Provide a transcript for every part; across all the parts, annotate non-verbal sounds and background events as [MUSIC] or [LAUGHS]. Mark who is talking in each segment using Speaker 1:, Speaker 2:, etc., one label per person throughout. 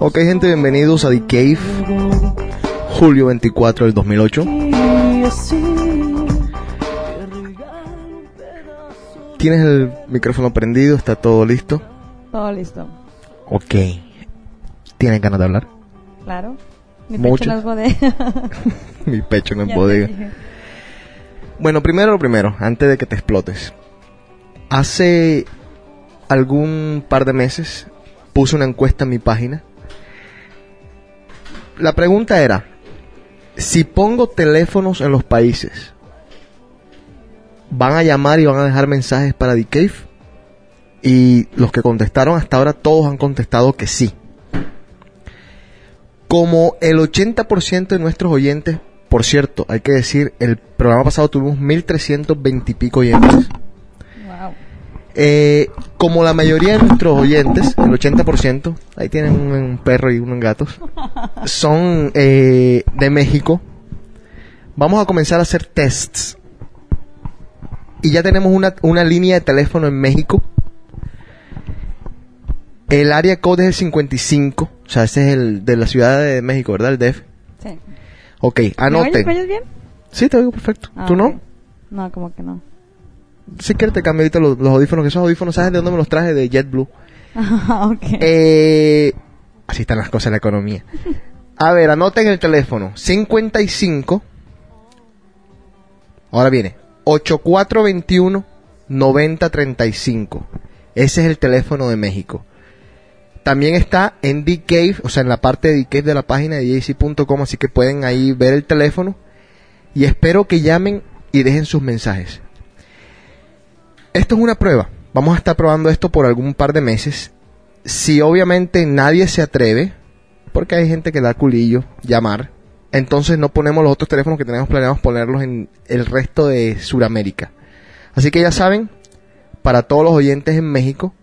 Speaker 1: Ok, gente, bienvenidos a The Cave. Julio 24 del 2008. ¿Tienes el micrófono prendido? ¿Está todo listo?
Speaker 2: Todo listo.
Speaker 1: Ok. ¿Tienes ganas de hablar?
Speaker 2: Claro. Mi
Speaker 1: Mucho.
Speaker 2: pecho no es bodega. [LAUGHS]
Speaker 1: Mi pecho no es [LAUGHS]
Speaker 2: Ya te
Speaker 1: bodega. Bueno, primero lo primero, antes de que te explotes. Hace algún par de meses puse una encuesta en mi página. La pregunta era, si pongo teléfonos en los países, ¿van a llamar y van a dejar mensajes para The Cave? Y los que contestaron hasta ahora, todos han contestado que sí. Como el 80% de nuestros oyentes, por cierto, hay que decir, el programa pasado tuvimos 1320 y pico oyentes. Eh, como la mayoría de nuestros oyentes, el 80%, ahí tienen un, un perro y unos gatos, [LAUGHS] son eh, de México, vamos a comenzar a hacer tests. Y ya tenemos una, una línea de teléfono en México. El área code es el 55, o sea, ese es el de la Ciudad de México, ¿verdad? El DF.
Speaker 2: Sí.
Speaker 1: Ok,
Speaker 2: ¿Me oyes,
Speaker 1: anoten.
Speaker 2: me oyes bien?
Speaker 1: Sí, te oigo perfecto.
Speaker 2: Ah,
Speaker 1: ¿Tú no?
Speaker 2: No, como que no.
Speaker 1: Si quieres te cambio ahorita los, los audífonos, que esos audífonos, ¿sabes de dónde me los traje? De JetBlue. [LAUGHS]
Speaker 2: ok.
Speaker 1: Eh, así están las cosas en la economía. A ver, anoten el teléfono. 55. Ahora viene. 8421 9035. Ese es el teléfono de México. También está en Cave, o sea, en la parte de Cave de la página de jc.com, así que pueden ahí ver el teléfono. Y espero que llamen y dejen sus mensajes. Esto es una prueba. Vamos a estar probando esto por algún par de meses. Si obviamente nadie se atreve, porque hay gente que da culillo llamar, entonces no ponemos los otros teléfonos que tenemos planeados ponerlos en el resto de Sudamérica. Así que ya saben, para todos los oyentes en México,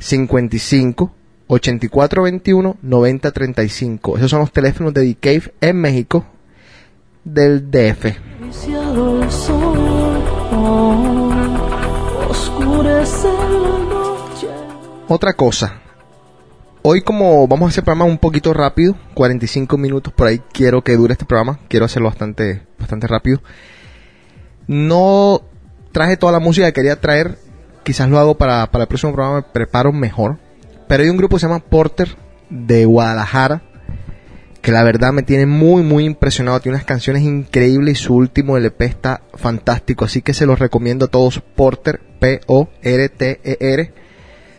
Speaker 1: 55 8421 9035. Esos son los teléfonos de The Cave en México del DF. Otra cosa. Hoy como vamos a hacer programa un poquito rápido, 45 minutos por ahí quiero que dure este programa, quiero hacerlo bastante bastante rápido. No traje toda la música que quería traer, quizás lo hago para, para el próximo programa, me preparo mejor. Pero hay un grupo que se llama Porter de Guadalajara, que la verdad me tiene muy muy impresionado, tiene unas canciones increíbles y su último LP está fantástico, así que se los recomiendo a todos, Porter, P-O-R-T-E-R.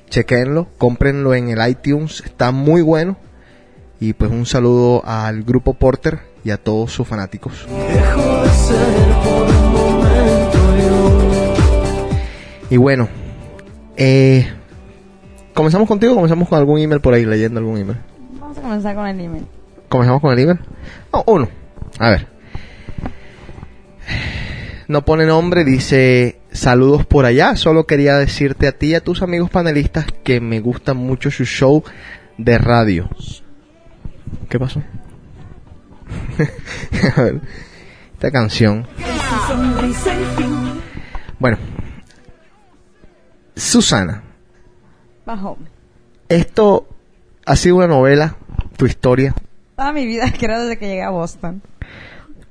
Speaker 1: Chequenlo, cómprenlo en el iTunes, está muy bueno. Y pues un saludo al grupo Porter y a todos sus fanáticos.
Speaker 3: Dejo de ser por un momento yo.
Speaker 1: Y bueno, eh, comenzamos contigo, o comenzamos con algún email por ahí, leyendo algún email.
Speaker 2: Vamos a comenzar con el email.
Speaker 1: Comenzamos con el email. No, uno. A ver. No pone nombre, dice saludos por allá. Solo quería decirte a ti y a tus amigos panelistas que me gusta mucho su show de radio. ¿Qué pasó? [LAUGHS] a ver, esta canción. Bueno, Susana,
Speaker 2: Bajo.
Speaker 1: esto ha sido una novela, tu historia,
Speaker 2: Toda mi vida, [LAUGHS] creo, desde que llegué a Boston.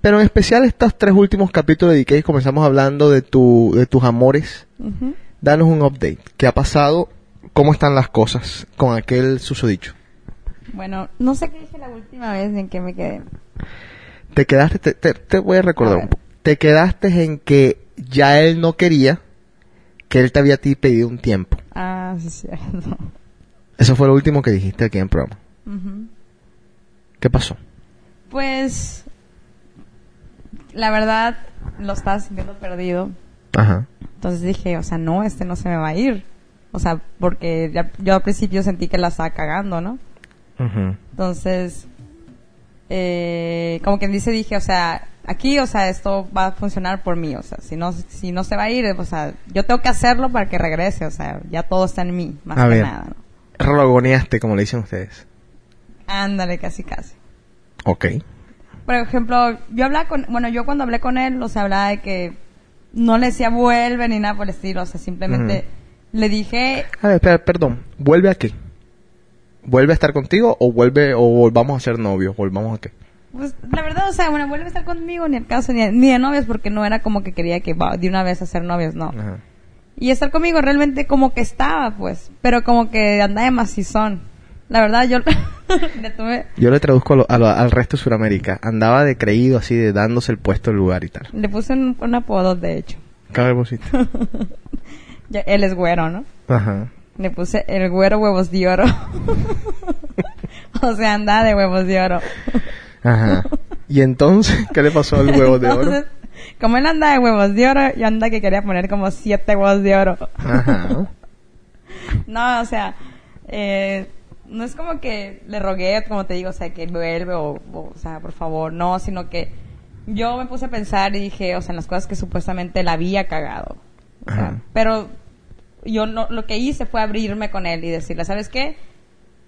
Speaker 1: Pero en especial estos tres últimos capítulos de DK comenzamos hablando de tu de tus amores. Danos un update. ¿Qué ha pasado? ¿Cómo están las cosas con aquel susodicho?
Speaker 2: Bueno, no sé qué dije la última vez en qué me quedé.
Speaker 1: Te quedaste, te, te- te voy a recordar
Speaker 2: A
Speaker 1: un poco. Te quedaste en que ya él no quería que él te había a ti pedido un tiempo.
Speaker 2: Ah, sí, es cierto.
Speaker 1: Eso fue lo último que dijiste aquí en el programa. ¿Qué pasó?
Speaker 2: Pues, la verdad, lo estaba sintiendo perdido.
Speaker 1: Ajá.
Speaker 2: Entonces dije, o sea, no, este no se me va a ir. O sea, porque ya- yo al principio sentí que la estaba cagando, ¿no?
Speaker 1: Ujú.
Speaker 2: Entonces, eh, como quien dice, dije, o sea, aquí, o sea, esto va a funcionar por mí. O sea, si no, si no se va a ir, o sea, yo tengo que hacerlo para que regrese. O sea, ya todo está en mí, más
Speaker 1: A
Speaker 2: que
Speaker 1: ver.
Speaker 2: nada, ¿no?
Speaker 1: Rologoneaste, como le dicen ustedes.
Speaker 2: Ándale, casi, casi.
Speaker 1: Ok.
Speaker 2: Por ejemplo, yo hablaba con, bueno, yo cuando hablé con él, o sea, hablaba de que no le decía vuelve ni nada por el estilo, o sea, simplemente le dije,
Speaker 1: A ver, espera, perdón. ¿Vuelve a qué? ¿Vuelve a estar contigo o vuelve o volvamos a ser novios? ¿Volvamos a qué?
Speaker 2: Pues la verdad, o sea, bueno, vuelve a estar conmigo, ni al caso, ni, ni de novios, porque no era como que quería que de una vez a ser novios, no.
Speaker 1: Ajá.
Speaker 2: Y estar conmigo realmente como que estaba, pues, pero como que andaba de macizón. La verdad, yo [LAUGHS] le tuve,
Speaker 1: Yo le traduzco a lo- a lo- al resto de Sudamérica. Andaba de creído así, de dándose el puesto del lugar y tal.
Speaker 2: le puse un, un apodo, de hecho. [LAUGHS] Ya, él es güero, ¿no?
Speaker 1: Ajá.
Speaker 2: Le puse el güero huevos de oro. [LAUGHS] o sea, andaba de huevos de oro.
Speaker 1: Ajá. ¿Y entonces qué le pasó al huevo de oro?
Speaker 2: Entonces, como él anda de huevos de oro, yo anda que quería poner como siete huevos de oro.
Speaker 1: Ajá.
Speaker 2: No, o sea, eh, no es como que le rogué, como te digo, o sea, que vuelve o, o, o sea, por favor, no, sino que yo me puse a pensar y dije, o sea, en las cosas que supuestamente la había cagado. O sea, pero yo no, lo que hice fue abrirme con él y decirle, ¿sabes qué?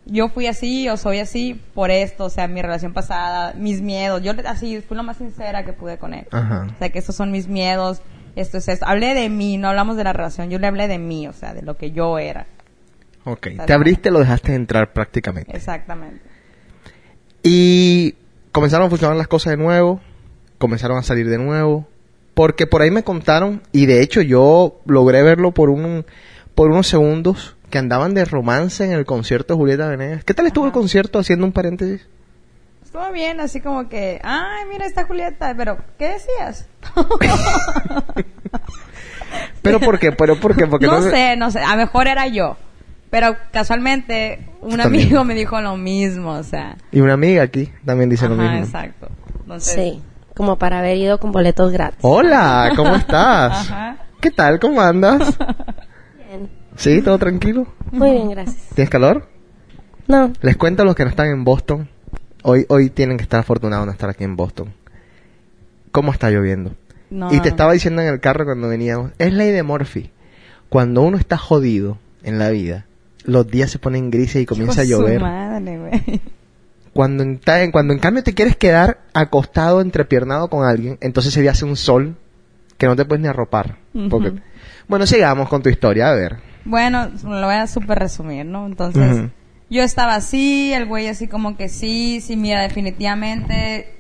Speaker 2: Yo fui así o soy así por esto, o sea, mi relación pasada, mis miedos. Yo le- así fui lo más sincera que pude con él.
Speaker 1: Ajá.
Speaker 2: O sea, que estos son mis miedos, esto es esto. Hablé de mí, no hablamos de la relación, yo le hablé de mí, o sea, de lo que yo era.
Speaker 1: Ok. Te abriste, lo dejaste entrar prácticamente.
Speaker 2: Exactamente.
Speaker 1: Y comenzaron a funcionar las cosas de nuevo, comenzaron a salir de nuevo, porque por ahí me contaron, y de hecho yo logré verlo por un por unos segundos, que andaban de romance en el concierto de Julieta Venegas. ¿Qué tal estuvo el concierto haciendo un paréntesis?
Speaker 2: Estuvo bien, así como que, ay, mira esta Julieta, pero ¿qué decías? [LAUGHS]
Speaker 1: ¿Pero por qué? ¿Pero por qué? Porque [LAUGHS]
Speaker 2: no sé, no sé, a lo mejor era yo. Pero casualmente un
Speaker 1: También.
Speaker 2: amigo me dijo lo mismo, o sea.
Speaker 1: Y una amiga aquí también dice lo
Speaker 2: Ajá,
Speaker 1: mismo.
Speaker 2: exacto. Entonces,
Speaker 4: Sí, como para haber ido con boletos gratis.
Speaker 1: Hola, ¿cómo [LAUGHS] estás?
Speaker 2: Ajá.
Speaker 1: ¿Qué tal? ¿Cómo andas? [LAUGHS]
Speaker 4: Bien.
Speaker 1: ¿Sí? ¿Todo tranquilo?
Speaker 4: Muy bien, gracias.
Speaker 1: ¿Tienes calor?
Speaker 4: No,
Speaker 1: Les cuento a los que no están en Boston. Hoy, hoy tienen que estar afortunados de estar aquí en Boston. ¿Cómo está lloviendo?
Speaker 2: No.
Speaker 1: Y te estaba diciendo en el carro cuando veníamos, es ley de Murphy. Cuando uno está jodido en la vida, los días se ponen grises y comienza a llover.
Speaker 2: madre, güey.
Speaker 1: Cuando en, cuando en cambio te quieres quedar acostado, entrepiernado con alguien, entonces día hace un sol que no te puedes ni arropar. Porque... Bueno, sigamos con tu historia, a ver.
Speaker 2: Bueno, lo voy a súper resumir, ¿no? Entonces, yo estaba así, el güey así como que sí, sí, mira, definitivamente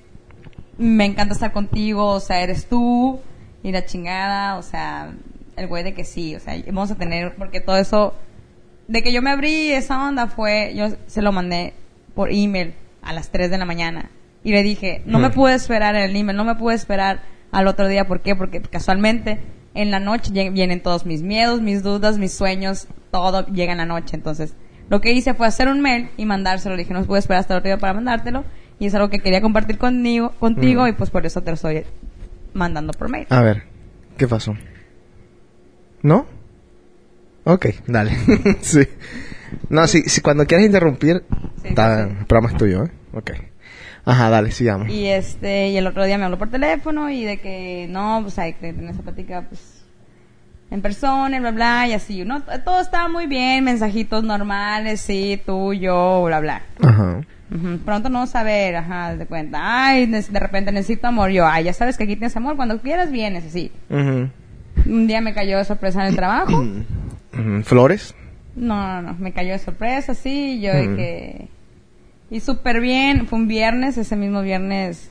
Speaker 2: me encanta estar contigo, o sea, eres tú y la chingada, o sea, el güey de que sí, o sea, vamos a tener, porque todo eso, de que yo me abrí esa onda fue, yo se lo mandé por email a las 3 de la mañana y le dije, no me pude esperar en el email, no me pude esperar al otro día, ¿por qué? Porque casualmente en la noche vienen todos mis miedos, mis dudas, mis sueños, todo llega en la noche, entonces lo que hice fue hacer un mail y mandárselo, le dije, no pude esperar hasta el otro día para mandártelo y es algo que quería compartir conmigo, contigo y pues por eso te lo estoy mandando por mail.
Speaker 1: A ver, ¿qué pasó? ¿No? Ok, dale. [LAUGHS] sí. No, si, si cuando quieras interrumpir,
Speaker 2: Sí, sí.
Speaker 1: el programa es tuyo, ¿eh? Ok. Ajá, dale, sigamos.
Speaker 2: Y este, y el otro día me habló por teléfono y de que no, pues hay que tener esa plática pues en persona, y bla bla, y así, ¿no? Todo estaba muy bien, mensajitos normales, sí, tú, yo, bla bla.
Speaker 1: Ajá.
Speaker 2: Ujú, Pronto no ver, ajá, de cuenta. Ay, de repente necesito amor. Yo, ay, ya sabes que aquí tienes amor. Cuando quieras vienes, así.
Speaker 1: Ujú.
Speaker 2: Un día me cayó de sorpresa en el trabajo. [CLEARS THROAT]
Speaker 1: Ujú. ¿Flores?
Speaker 2: No, no, no, me cayó de sorpresa, sí, yo de
Speaker 1: Mm.
Speaker 2: que... Y súper bien, fue un viernes, ese mismo viernes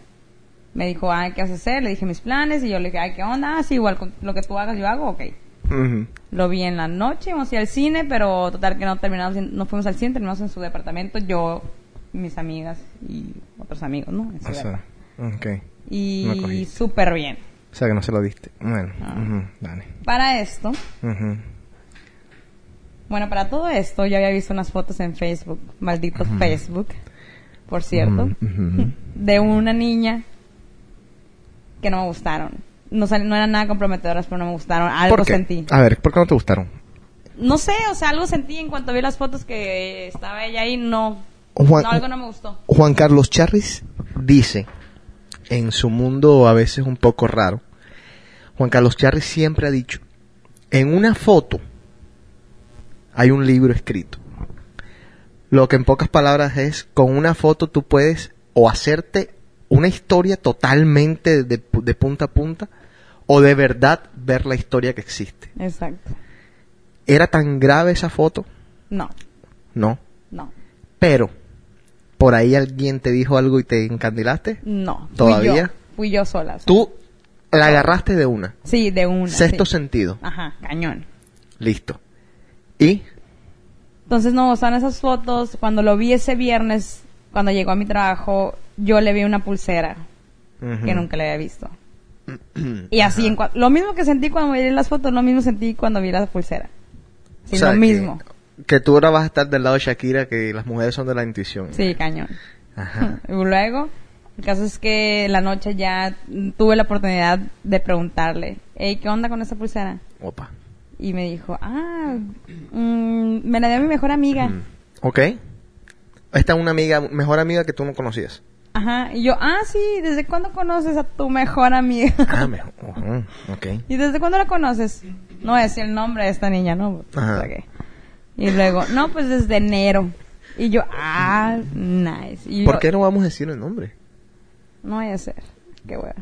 Speaker 2: me dijo, ay, ¿qué vas a hacer? Le dije mis planes y yo le dije, ay, ¿qué onda? Ah, sí, igual con lo que tú hagas yo hago, ok. Lo vi en la noche, íbamos a ir al cine, pero total que no terminamos, no fuimos al cine, terminamos en su departamento, yo, mis amigas y otros amigos, ¿no? En su
Speaker 1: O sea,
Speaker 2: depa.
Speaker 1: ok. no
Speaker 2: y súper bien.
Speaker 1: O sea que no se lo diste. Bueno,
Speaker 2: Ah.
Speaker 1: dale.
Speaker 2: Para esto. Bueno, para todo esto, yo había visto unas fotos en Facebook, maldito Facebook, por cierto, [LAUGHS] de una niña que no me gustaron. No, no eran nada comprometedoras, pero no me gustaron. Algo
Speaker 1: ¿Por qué?
Speaker 2: sentí.
Speaker 1: A ver, ¿por qué no te gustaron?
Speaker 2: No sé, o sea, algo sentí en cuanto vi las fotos que estaba ella ahí, no.
Speaker 1: Juan,
Speaker 2: no, algo no me gustó.
Speaker 1: Juan Carlos Charris dice, en su mundo a veces un poco raro, Juan Carlos Charris siempre ha dicho, en una foto hay un libro escrito. Lo que en pocas palabras es, con una foto tú puedes o hacerte una historia totalmente de, de punta a punta, o de verdad ver la historia que existe.
Speaker 2: Exacto.
Speaker 1: ¿Era tan grave esa foto?
Speaker 2: No,
Speaker 1: No.
Speaker 2: no.
Speaker 1: Pero, ¿por ahí alguien te dijo algo y te encandilaste?
Speaker 2: No. fui
Speaker 1: ¿Todavía?
Speaker 2: yo. Fui yo sola.
Speaker 1: Tú la agarraste de una.
Speaker 2: Sí, de una.
Speaker 1: Sexto
Speaker 2: sí.
Speaker 1: sentido.
Speaker 2: Ajá, cañón.
Speaker 1: Listo. ¿Y?
Speaker 2: Entonces, no, son esas fotos. Cuando lo vi ese viernes, cuando llegó a mi trabajo, yo le vi una pulsera que nunca le había visto. [CLEARS THROAT] y así, en lo mismo que sentí cuando vi las fotos, lo mismo sentí cuando vi la pulsera. Sí,
Speaker 1: O sea,
Speaker 2: lo
Speaker 1: que-
Speaker 2: mismo.
Speaker 1: Que, tú ahora vas a estar del lado de Shakira, que las mujeres son de la intuición.
Speaker 2: Sí, cañón.
Speaker 1: Ajá. [LAUGHS]
Speaker 2: Y luego, el caso es que la noche ya tuve la oportunidad de preguntarle, hey, ¿qué onda con esa pulsera?
Speaker 1: Opa.
Speaker 2: Y me dijo, ah, mm, me la dio mi mejor amiga.
Speaker 1: Mm. Ok. Esta es una amiga, mejor amiga que tú no conocías.
Speaker 2: Ajá, y yo, ah, sí, ¿desde cuándo conoces a tu mejor amiga?
Speaker 1: Ah, [LAUGHS] mejor. Ujú, Ok.
Speaker 2: ¿Y desde cuándo la conoces? No decir el nombre de esta niña, ¿no?
Speaker 1: Ajá.
Speaker 2: Sea que- Y luego, no, pues desde enero. Y yo, ah, nice. Y
Speaker 1: ¿Por
Speaker 2: yo,
Speaker 1: qué no vamos a decir el nombre?
Speaker 2: No voy a ser. Qué wea.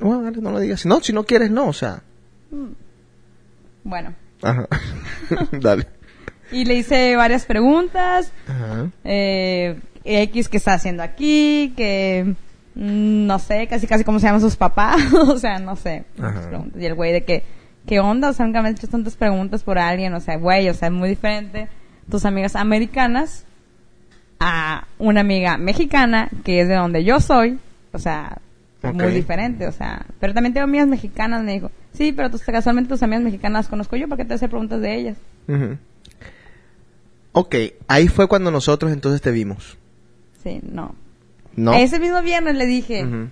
Speaker 1: No, no lo digas. No, si no quieres, no, o sea.
Speaker 2: Bueno.
Speaker 1: Ajá. [LAUGHS] dale.
Speaker 2: Y le hice varias preguntas.
Speaker 1: Ajá.
Speaker 2: Eh, X que está haciendo aquí, que mm, no sé, casi casi cómo se llaman sus papás, [LAUGHS] o sea, no sé. Preguntas. Y el güey de que, ¿qué onda? O sea, nunca me has hecho tantas preguntas por alguien, o sea, güey, o sea, es muy diferente tus amigas americanas a una amiga mexicana que es de donde yo soy, o sea, Muy diferente, o sea, pero también tengo amigas mexicanas, me dijo, sí, pero casualmente tus amigas mexicanas las conozco yo, ¿para qué te hacer preguntas de ellas?
Speaker 1: Ujú. Ok, ahí fue cuando nosotros entonces te vimos.
Speaker 2: Sí, no.
Speaker 1: ¿No?
Speaker 2: Ese mismo viernes le dije,
Speaker 1: Ujú.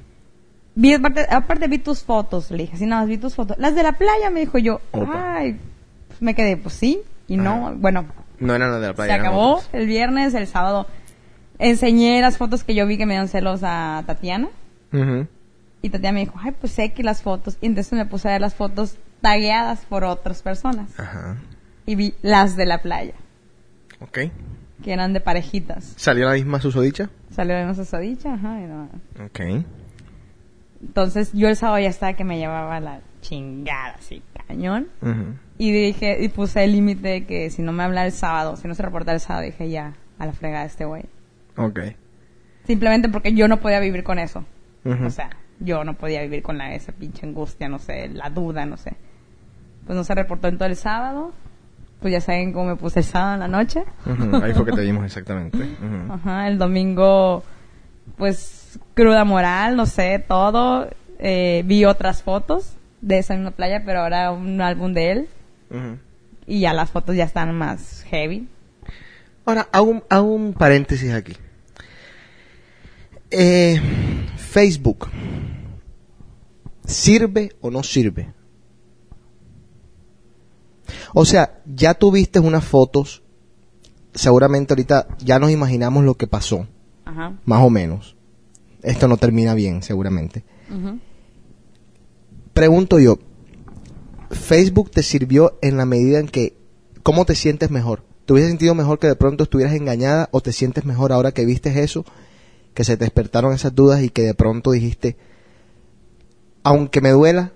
Speaker 2: Vi, aparte, aparte vi tus fotos, le dije, sí, nada más vi tus fotos. Las de la playa, me dijo yo.
Speaker 1: Opa.
Speaker 2: Ay, pues me quedé, pues sí, y no. Bueno,
Speaker 1: No eran las de la
Speaker 2: se
Speaker 1: playa. eran
Speaker 2: acabó el viernes, el sábado. Enseñé las fotos que yo vi que me dieron celos a Tatiana.
Speaker 1: Ujú.
Speaker 2: Y Tatiana me dijo, ay, pues sé que las fotos. Y entonces me puse a ver las fotos tagueadas por otras personas.
Speaker 1: Ajá.
Speaker 2: Y vi las de la playa,
Speaker 1: Ok.
Speaker 2: que eran de parejitas.
Speaker 1: ¿Salió la misma susodicha?
Speaker 2: Salió de nuestra sodicha, ajá. y no.
Speaker 1: Ok.
Speaker 2: Entonces yo el sábado ya estaba que me llevaba la chingada, así, cañón.
Speaker 1: Ujú.
Speaker 2: Y dije, y puse el límite de que si no me habla el sábado, si no se reporta el sábado, dije ya, a la fregada este güey.
Speaker 1: Ok.
Speaker 2: Simplemente porque yo no podía vivir con eso.
Speaker 1: Ujú.
Speaker 2: O sea, yo no podía vivir con la, esa pinche angustia, no sé, la duda, no sé. Pues no se reportó en todo el sábado. Pues ya saben cómo me puse el sábado en la noche.
Speaker 1: Ahí fue que te [LAUGHS] vimos exactamente.
Speaker 2: Ajá, el domingo, pues cruda moral, no sé, todo. Eh, vi otras fotos de esa misma playa, pero ahora un álbum de él. Y ya las fotos ya están más heavy.
Speaker 1: Ahora, hago un, hago un paréntesis aquí. Eh, Facebook, ¿sirve o no sirve? O sea, ya tuviste unas fotos, seguramente ahorita ya nos imaginamos lo que pasó,
Speaker 2: Ajá.
Speaker 1: más o menos. Esto no termina bien, seguramente. Pregunto yo, ¿Facebook te sirvió en la medida en que, ¿cómo te sientes mejor? ¿Te hubiese sentido mejor que de pronto estuvieras engañada o te sientes mejor ahora que viste eso, que se te despertaron esas dudas y que de pronto dijiste, aunque me duela,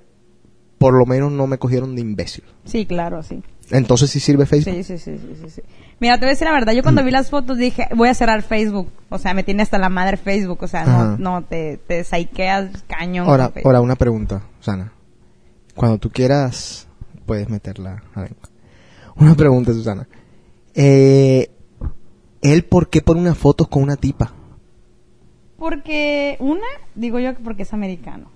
Speaker 1: por lo menos no me cogieron de imbécil?
Speaker 2: Sí, claro, sí.
Speaker 1: Entonces sí sirve Facebook.
Speaker 2: Sí, sí, sí, sí, sí. Mira, te voy a decir la verdad, yo cuando vi las fotos dije, voy a cerrar Facebook. O sea, me tiene hasta la madre Facebook. O sea,
Speaker 1: Ajá.
Speaker 2: no, no, te, te saiqueas cañón.
Speaker 1: Ahora, ahora una pregunta, Susana. Cuando tú quieras, puedes meterla adentro. Una pregunta, Susana. Eh, ¿Él por qué pone unas fotos con una tipa?
Speaker 2: Porque, una, digo yo que porque es americano.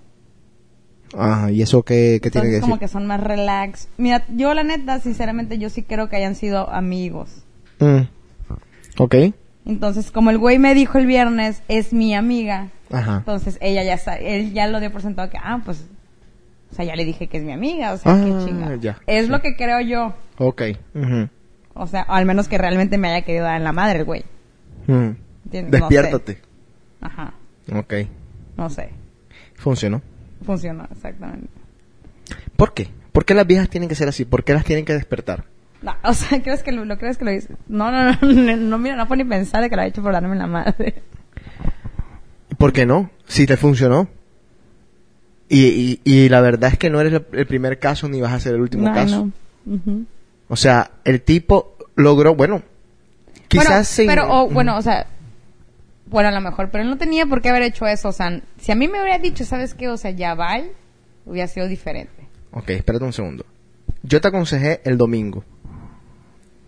Speaker 1: Ajá, ¿y eso qué, qué tiene que
Speaker 2: como
Speaker 1: decir?
Speaker 2: que son más relax. Mira, yo la neta, sinceramente, yo sí creo que hayan sido amigos.
Speaker 1: Mm. Ok.
Speaker 2: Entonces, como el güey me dijo el viernes, es mi amiga.
Speaker 1: Ajá.
Speaker 2: Entonces, ella ya él ya lo dio por sentado que, ah, pues, o sea, ya le dije que es mi amiga, o sea,
Speaker 1: Ah,
Speaker 2: qué chinga.
Speaker 1: ya,
Speaker 2: Es
Speaker 1: sí.
Speaker 2: lo que creo yo.
Speaker 1: Ok. Ujú.
Speaker 2: O sea, al menos que realmente me haya querido dar en la madre el güey.
Speaker 1: Mm. Despiértate.
Speaker 2: Ajá,
Speaker 1: Ok.
Speaker 2: no sé.
Speaker 1: Funcionó.
Speaker 2: Funcionó, exactamente.
Speaker 1: ¿Por qué? ¿Por qué las viejas tienen que ser así? ¿Por qué las tienen que despertar?
Speaker 2: No, [LAUGHS] o sea, ¿crees que lo, lo crees que lo hice? No, no, [LAUGHS] no, no, no, mira, no puedo ni pensar de que lo ha hecho por darme la madre.
Speaker 1: ¿Por qué no? Si te funcionó. Y, y, y la verdad es que no eres el, primer caso ni vas a ser el último
Speaker 2: No,
Speaker 1: caso.
Speaker 2: no. Ujú.
Speaker 1: O sea, el tipo logró, bueno, Quizás
Speaker 2: bueno,
Speaker 1: sí.
Speaker 2: Pero, o, bueno, o sea, bueno, a lo mejor, pero no tenía por qué haber hecho eso. O sea, si a mí me hubiera dicho, ¿sabes qué? O sea, ya va, hubiera sido diferente.
Speaker 1: Ok, espérate un segundo. Yo te aconsejé el domingo.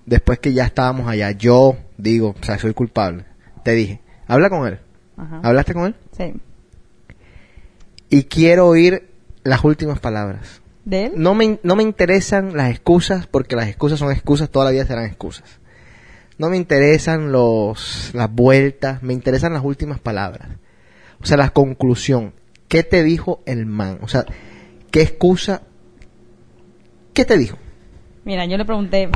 Speaker 1: Después que ya estábamos allá, yo digo, o sea, soy culpable. Te dije, habla con él.
Speaker 2: Ajá.
Speaker 1: ¿Hablaste con él?
Speaker 2: Sí.
Speaker 1: Y quiero oír las últimas palabras.
Speaker 2: ¿De él?
Speaker 1: No me, no me interesan las excusas, porque las excusas son excusas, toda la vida serán excusas. No me interesan los, las vueltas, me interesan las últimas palabras. O sea, la conclusión. ¿Qué te dijo el man? O sea, ¿qué excusa? ¿Qué te dijo?
Speaker 2: Mira, yo le pregunté.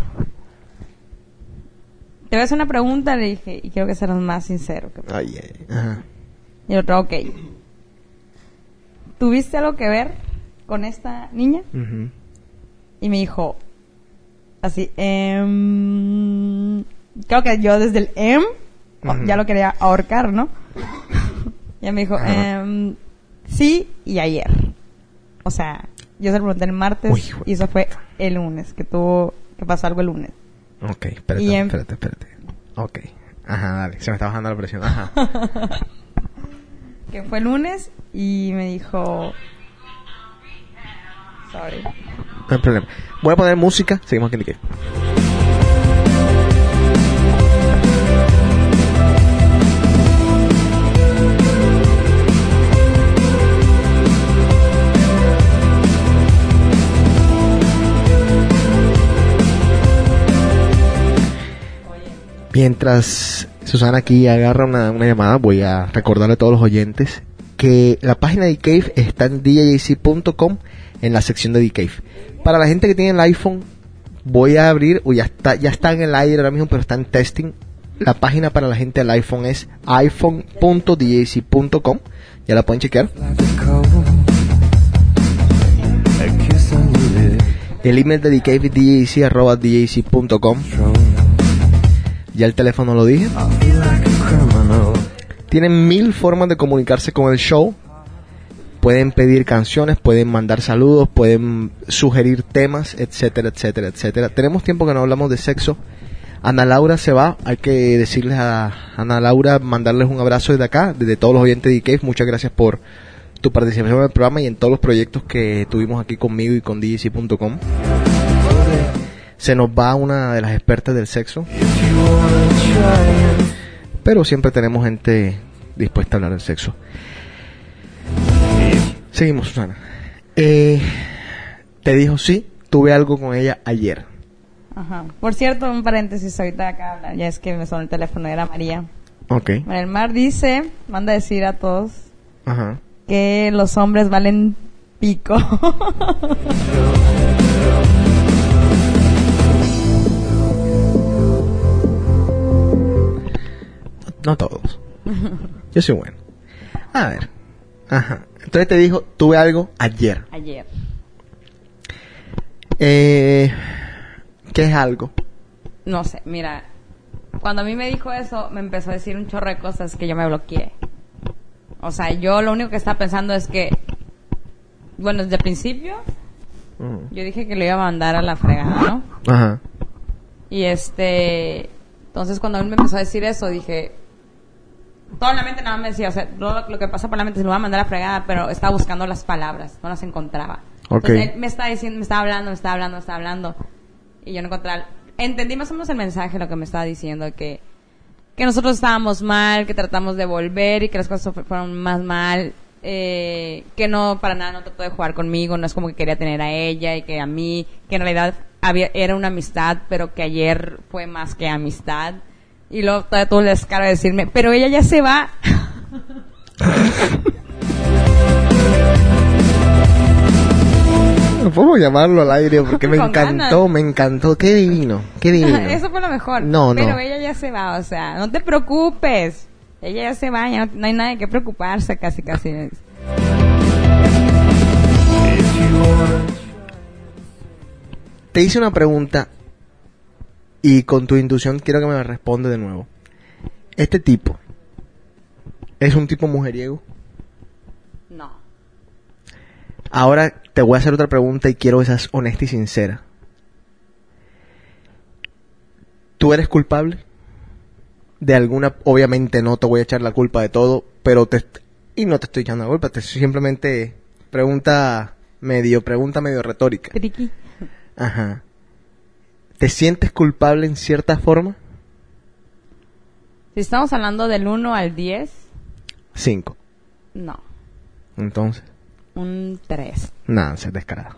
Speaker 2: Te voy a hacer una pregunta, le dije, y quiero que seas más sincero. que-
Speaker 1: Ay, ay, ay. Ajá.
Speaker 2: Y el otro, ok. ¿Tuviste algo que ver con esta niña? Y me dijo, así, em, creo que yo desde el em, o-
Speaker 1: Ujú.
Speaker 2: ya lo quería ahorcar, ¿no? [LAUGHS] ya me dijo, em, sí y ayer. O sea, yo se lo pregunté el martes
Speaker 1: Uy,
Speaker 2: y eso fue el lunes, que tuvo, que pasó algo el lunes.
Speaker 1: Ok, espérate,
Speaker 2: Y en-
Speaker 1: espérate, espérate. Ok. Ajá, dale. Se me está bajando la presión. Ajá. [LAUGHS]
Speaker 2: Que fue el lunes y me dijo, sorry.
Speaker 1: No hay problema. Voy a poner música. Seguimos aquí en Mientras Susana aquí agarra una, llamada, voy a recordarle a todos los oyentes que la página de Cave está en djc.com en la sección de Cave. Para la gente que tiene el iPhone, voy a abrir, o ya está, ya está en el aire ahora mismo, pero está en testing. La página para la gente del iPhone es iphone.djc.com. Ya la pueden chequear. El email de es djc.com. Ya el teléfono lo dije.
Speaker 3: I feel like a criminal.
Speaker 1: Tienen mil formas de comunicarse con el show. Pueden pedir canciones, pueden mandar saludos, pueden sugerir temas, etcétera, etcétera, etcétera. Tenemos tiempo que no hablamos de sexo. Ana Laura se va, hay que decirles a Ana Laura, mandarles un abrazo desde acá, desde todos los oyentes de Cave. Muchas gracias por tu participación en el programa y en todos los proyectos que tuvimos aquí conmigo y con DJC.com. Se nos va una de las expertas del sexo, pero siempre tenemos gente dispuesta a hablar del sexo. Seguimos, Susana. Eh, te dijo sí, tuve algo con ella ayer.
Speaker 2: Ajá. Por cierto, un paréntesis, ahorita acá ya es que me sonó el teléfono, era María.
Speaker 1: Ok.
Speaker 2: María Mar dice, manda a decir a todos
Speaker 1: Ajá.
Speaker 2: que los hombres valen pico. [LAUGHS]
Speaker 1: No todos. [LAUGHS] Yo soy bueno. A ver. Ajá. Entonces te dijo, tuve algo ayer.
Speaker 2: Ayer.
Speaker 1: Eh, ¿Qué es algo?
Speaker 2: No sé, mira, cuando a mí me dijo eso, me empezó a decir un chorro de cosas que yo me bloqueé. O sea, yo lo único que estaba pensando es que, bueno, desde el principio,
Speaker 1: Ujú.
Speaker 2: yo dije que lo iba a mandar a la fregada, ¿no?
Speaker 1: Ajá.
Speaker 2: Y este, entonces cuando él me empezó a decir eso, dije, toda la mente nada más me decía, o sea, todo lo, que pasa por la mente se lo va a mandar a fregada, pero estaba buscando las palabras, no las encontraba.
Speaker 1: Ok.
Speaker 2: Entonces él me estaba diciendo, me estaba hablando, me estaba hablando, me estaba hablando, y yo no encontraba. Entendí más o menos el mensaje, lo que me estaba diciendo, que, que nosotros estábamos mal, que tratamos de volver y que las cosas fu- fueron más mal, eh, que no, para nada no trató de jugar conmigo, no es como que quería tener a ella y que a mí, que en realidad había, era una amistad, pero que ayer fue más que amistad. Y luego todavía tuvo el descaro de decirme, pero ella ya se va.
Speaker 1: No puedo llamarlo al aire porque me [LAUGHS]
Speaker 2: Con
Speaker 1: encantó,
Speaker 2: ganas.
Speaker 1: me encantó. Qué divino, qué divino. [LAUGHS]
Speaker 2: Eso fue lo mejor.
Speaker 1: No, no.
Speaker 2: Pero ella ya se va, o sea, no te preocupes. Ella ya se va, ya no, no hay nada que preocuparse, casi, casi.
Speaker 1: Te hice una pregunta y con tu intuición quiero que me responde de nuevo. Este tipo es un tipo mujeriego.
Speaker 2: No.
Speaker 1: Ahora te voy a hacer otra pregunta y quiero que seas honesta y sincera. ¿Tú eres culpable? de alguna, obviamente no te voy a echar la culpa de todo, pero te, y no te estoy echando la culpa, te estoy simplemente pregunta medio, pregunta medio retórica.
Speaker 2: Triqui.
Speaker 1: Ajá. ¿Te sientes culpable en cierta forma?
Speaker 2: Si estamos hablando del 1 al 10,
Speaker 1: Cinco.
Speaker 2: no.
Speaker 1: Entonces,
Speaker 2: Un 3.
Speaker 1: nada, se descarado.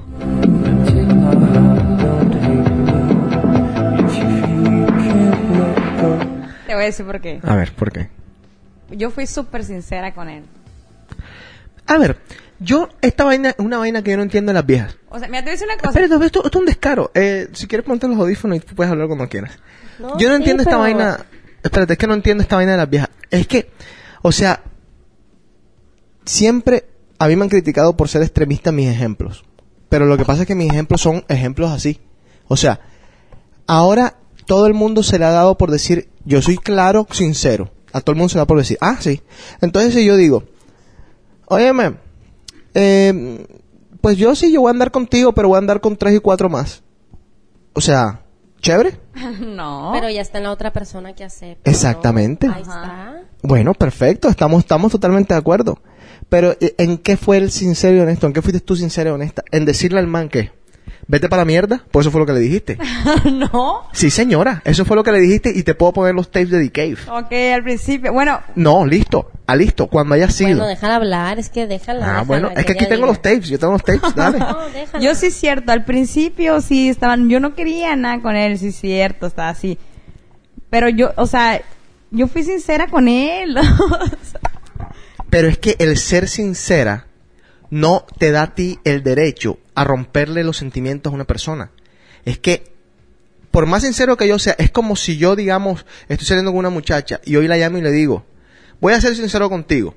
Speaker 2: Te voy a decir por qué.
Speaker 1: A ver, ¿por qué?
Speaker 2: Yo fui súper sincera con él.
Speaker 1: A ver, yo, esta vaina es una vaina que yo no entiendo de las viejas.
Speaker 2: O sea, mira, te voy a decir una cosa.
Speaker 1: Espérate, esto, esto es un descaro. Eh, si quieres ponerte los audífonos y tú puedes hablar como quieras.
Speaker 4: No,
Speaker 1: yo no
Speaker 4: sí,
Speaker 1: entiendo esta
Speaker 4: pero-
Speaker 1: vaina. Espérate, es que no entiendo esta vaina de las viejas. Es que, o sea, siempre a mí me han criticado por ser extremista en mis ejemplos. Pero lo que pasa es que mis ejemplos son ejemplos así. O sea, ahora todo el mundo se le ha dado por decir, yo soy claro, sincero. A todo el mundo se le da por decir, ah, sí. Entonces si yo digo, óyeme, eh, pues yo sí, yo voy a andar contigo, pero voy a andar con tres y cuatro más. O sea, chévere. [LAUGHS]
Speaker 2: no.
Speaker 4: Pero ya está en la otra persona que acepta.
Speaker 1: Exactamente.
Speaker 4: Ahí está.
Speaker 1: Bueno, perfecto, estamos, estamos totalmente de acuerdo. Pero, ¿e- ¿en qué fue el sincero y honesto? ¿En qué fuiste tú sincero y honesta? ¿En decirle al man que, vete para la mierda? Pues eso fue lo que le dijiste. [LAUGHS]
Speaker 2: no.
Speaker 1: Sí, señora, eso fue lo que le dijiste y te puedo poner los tapes de The Cave.
Speaker 2: Ok, al principio. Bueno,
Speaker 1: No, listo, a listo, cuando haya sido.
Speaker 4: Bueno, déjala hablar, es que déjala.
Speaker 1: ah,
Speaker 4: déjala,
Speaker 1: bueno, es que aquí tengo
Speaker 4: diga.
Speaker 1: los tapes, yo tengo los tapes, [LAUGHS] dale.
Speaker 4: No, déjala.
Speaker 2: yo sí es cierto. Al principio sí estaban. Yo no quería nada con él, sí es cierto, estaba así. Pero yo, o sea, yo fui sincera con él. [LAUGHS]
Speaker 1: Pero es que el ser sincera no te da a ti el derecho a romperle los sentimientos a una persona. Es que, por más sincero que yo sea, es como si yo, digamos, estoy saliendo con una muchacha y hoy la llamo y le digo, voy a ser sincero contigo.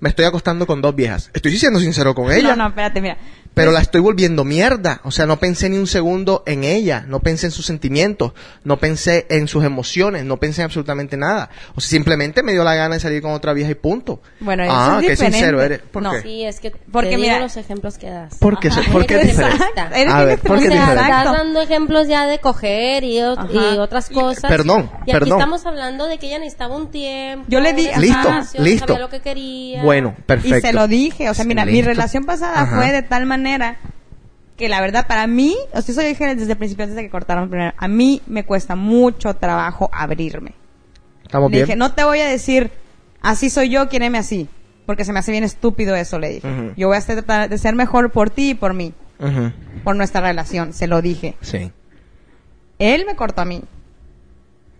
Speaker 1: Me estoy acostando con dos viejas. Estoy siendo sincero con [LAUGHS] ella.
Speaker 2: no, no, espérate, mira.
Speaker 1: Pero la estoy volviendo mierda. O sea, no pensé ni un segundo en ella. No pensé en sus sentimientos. No pensé en sus emociones. No pensé en absolutamente nada. O sea, simplemente me dio la gana de salir con otra vieja y punto.
Speaker 2: Bueno, eso
Speaker 1: ah,
Speaker 2: es diferente.
Speaker 1: sincero eres. ¿Por
Speaker 2: No.
Speaker 1: qué?
Speaker 4: Sí, es que
Speaker 2: Porque
Speaker 4: te digo
Speaker 2: mira-
Speaker 4: los ejemplos que das.
Speaker 1: ¿Por qué. ¿por qué es
Speaker 4: Eres
Speaker 1: diferente?
Speaker 4: exacta.
Speaker 2: Eres
Speaker 1: A ver, ¿por qué
Speaker 4: O
Speaker 1: es
Speaker 4: sea,
Speaker 1: diferente?
Speaker 4: Estás dando ejemplos ya de coger y, otras cosas.
Speaker 1: Perdón,
Speaker 4: y aquí
Speaker 1: perdón.
Speaker 4: estamos hablando de que ella necesitaba un tiempo.
Speaker 2: Yo le di-
Speaker 4: una
Speaker 1: Listo,
Speaker 4: relación,
Speaker 1: listo.
Speaker 4: Sabía lo que quería.
Speaker 1: Bueno, perfecto.
Speaker 2: Y se lo dije, o sea, mira, mi relación pasada
Speaker 1: Ajá.
Speaker 2: fue de tal manera que la verdad para mí, o sea, dije desde el principio, antes de que cortaron primero, a mí me cuesta mucho trabajo abrirme.
Speaker 1: ¿Estamos
Speaker 2: Le
Speaker 1: bien?
Speaker 2: dije, no te voy a decir, así soy yo, quiéreme así, porque se me hace bien estúpido eso, le dije.
Speaker 1: Ujú.
Speaker 2: Yo voy a tratar de ser mejor por ti y por mí,
Speaker 1: Ujú.
Speaker 2: por nuestra relación, se lo dije.
Speaker 1: Sí.
Speaker 2: Él me cortó a mí,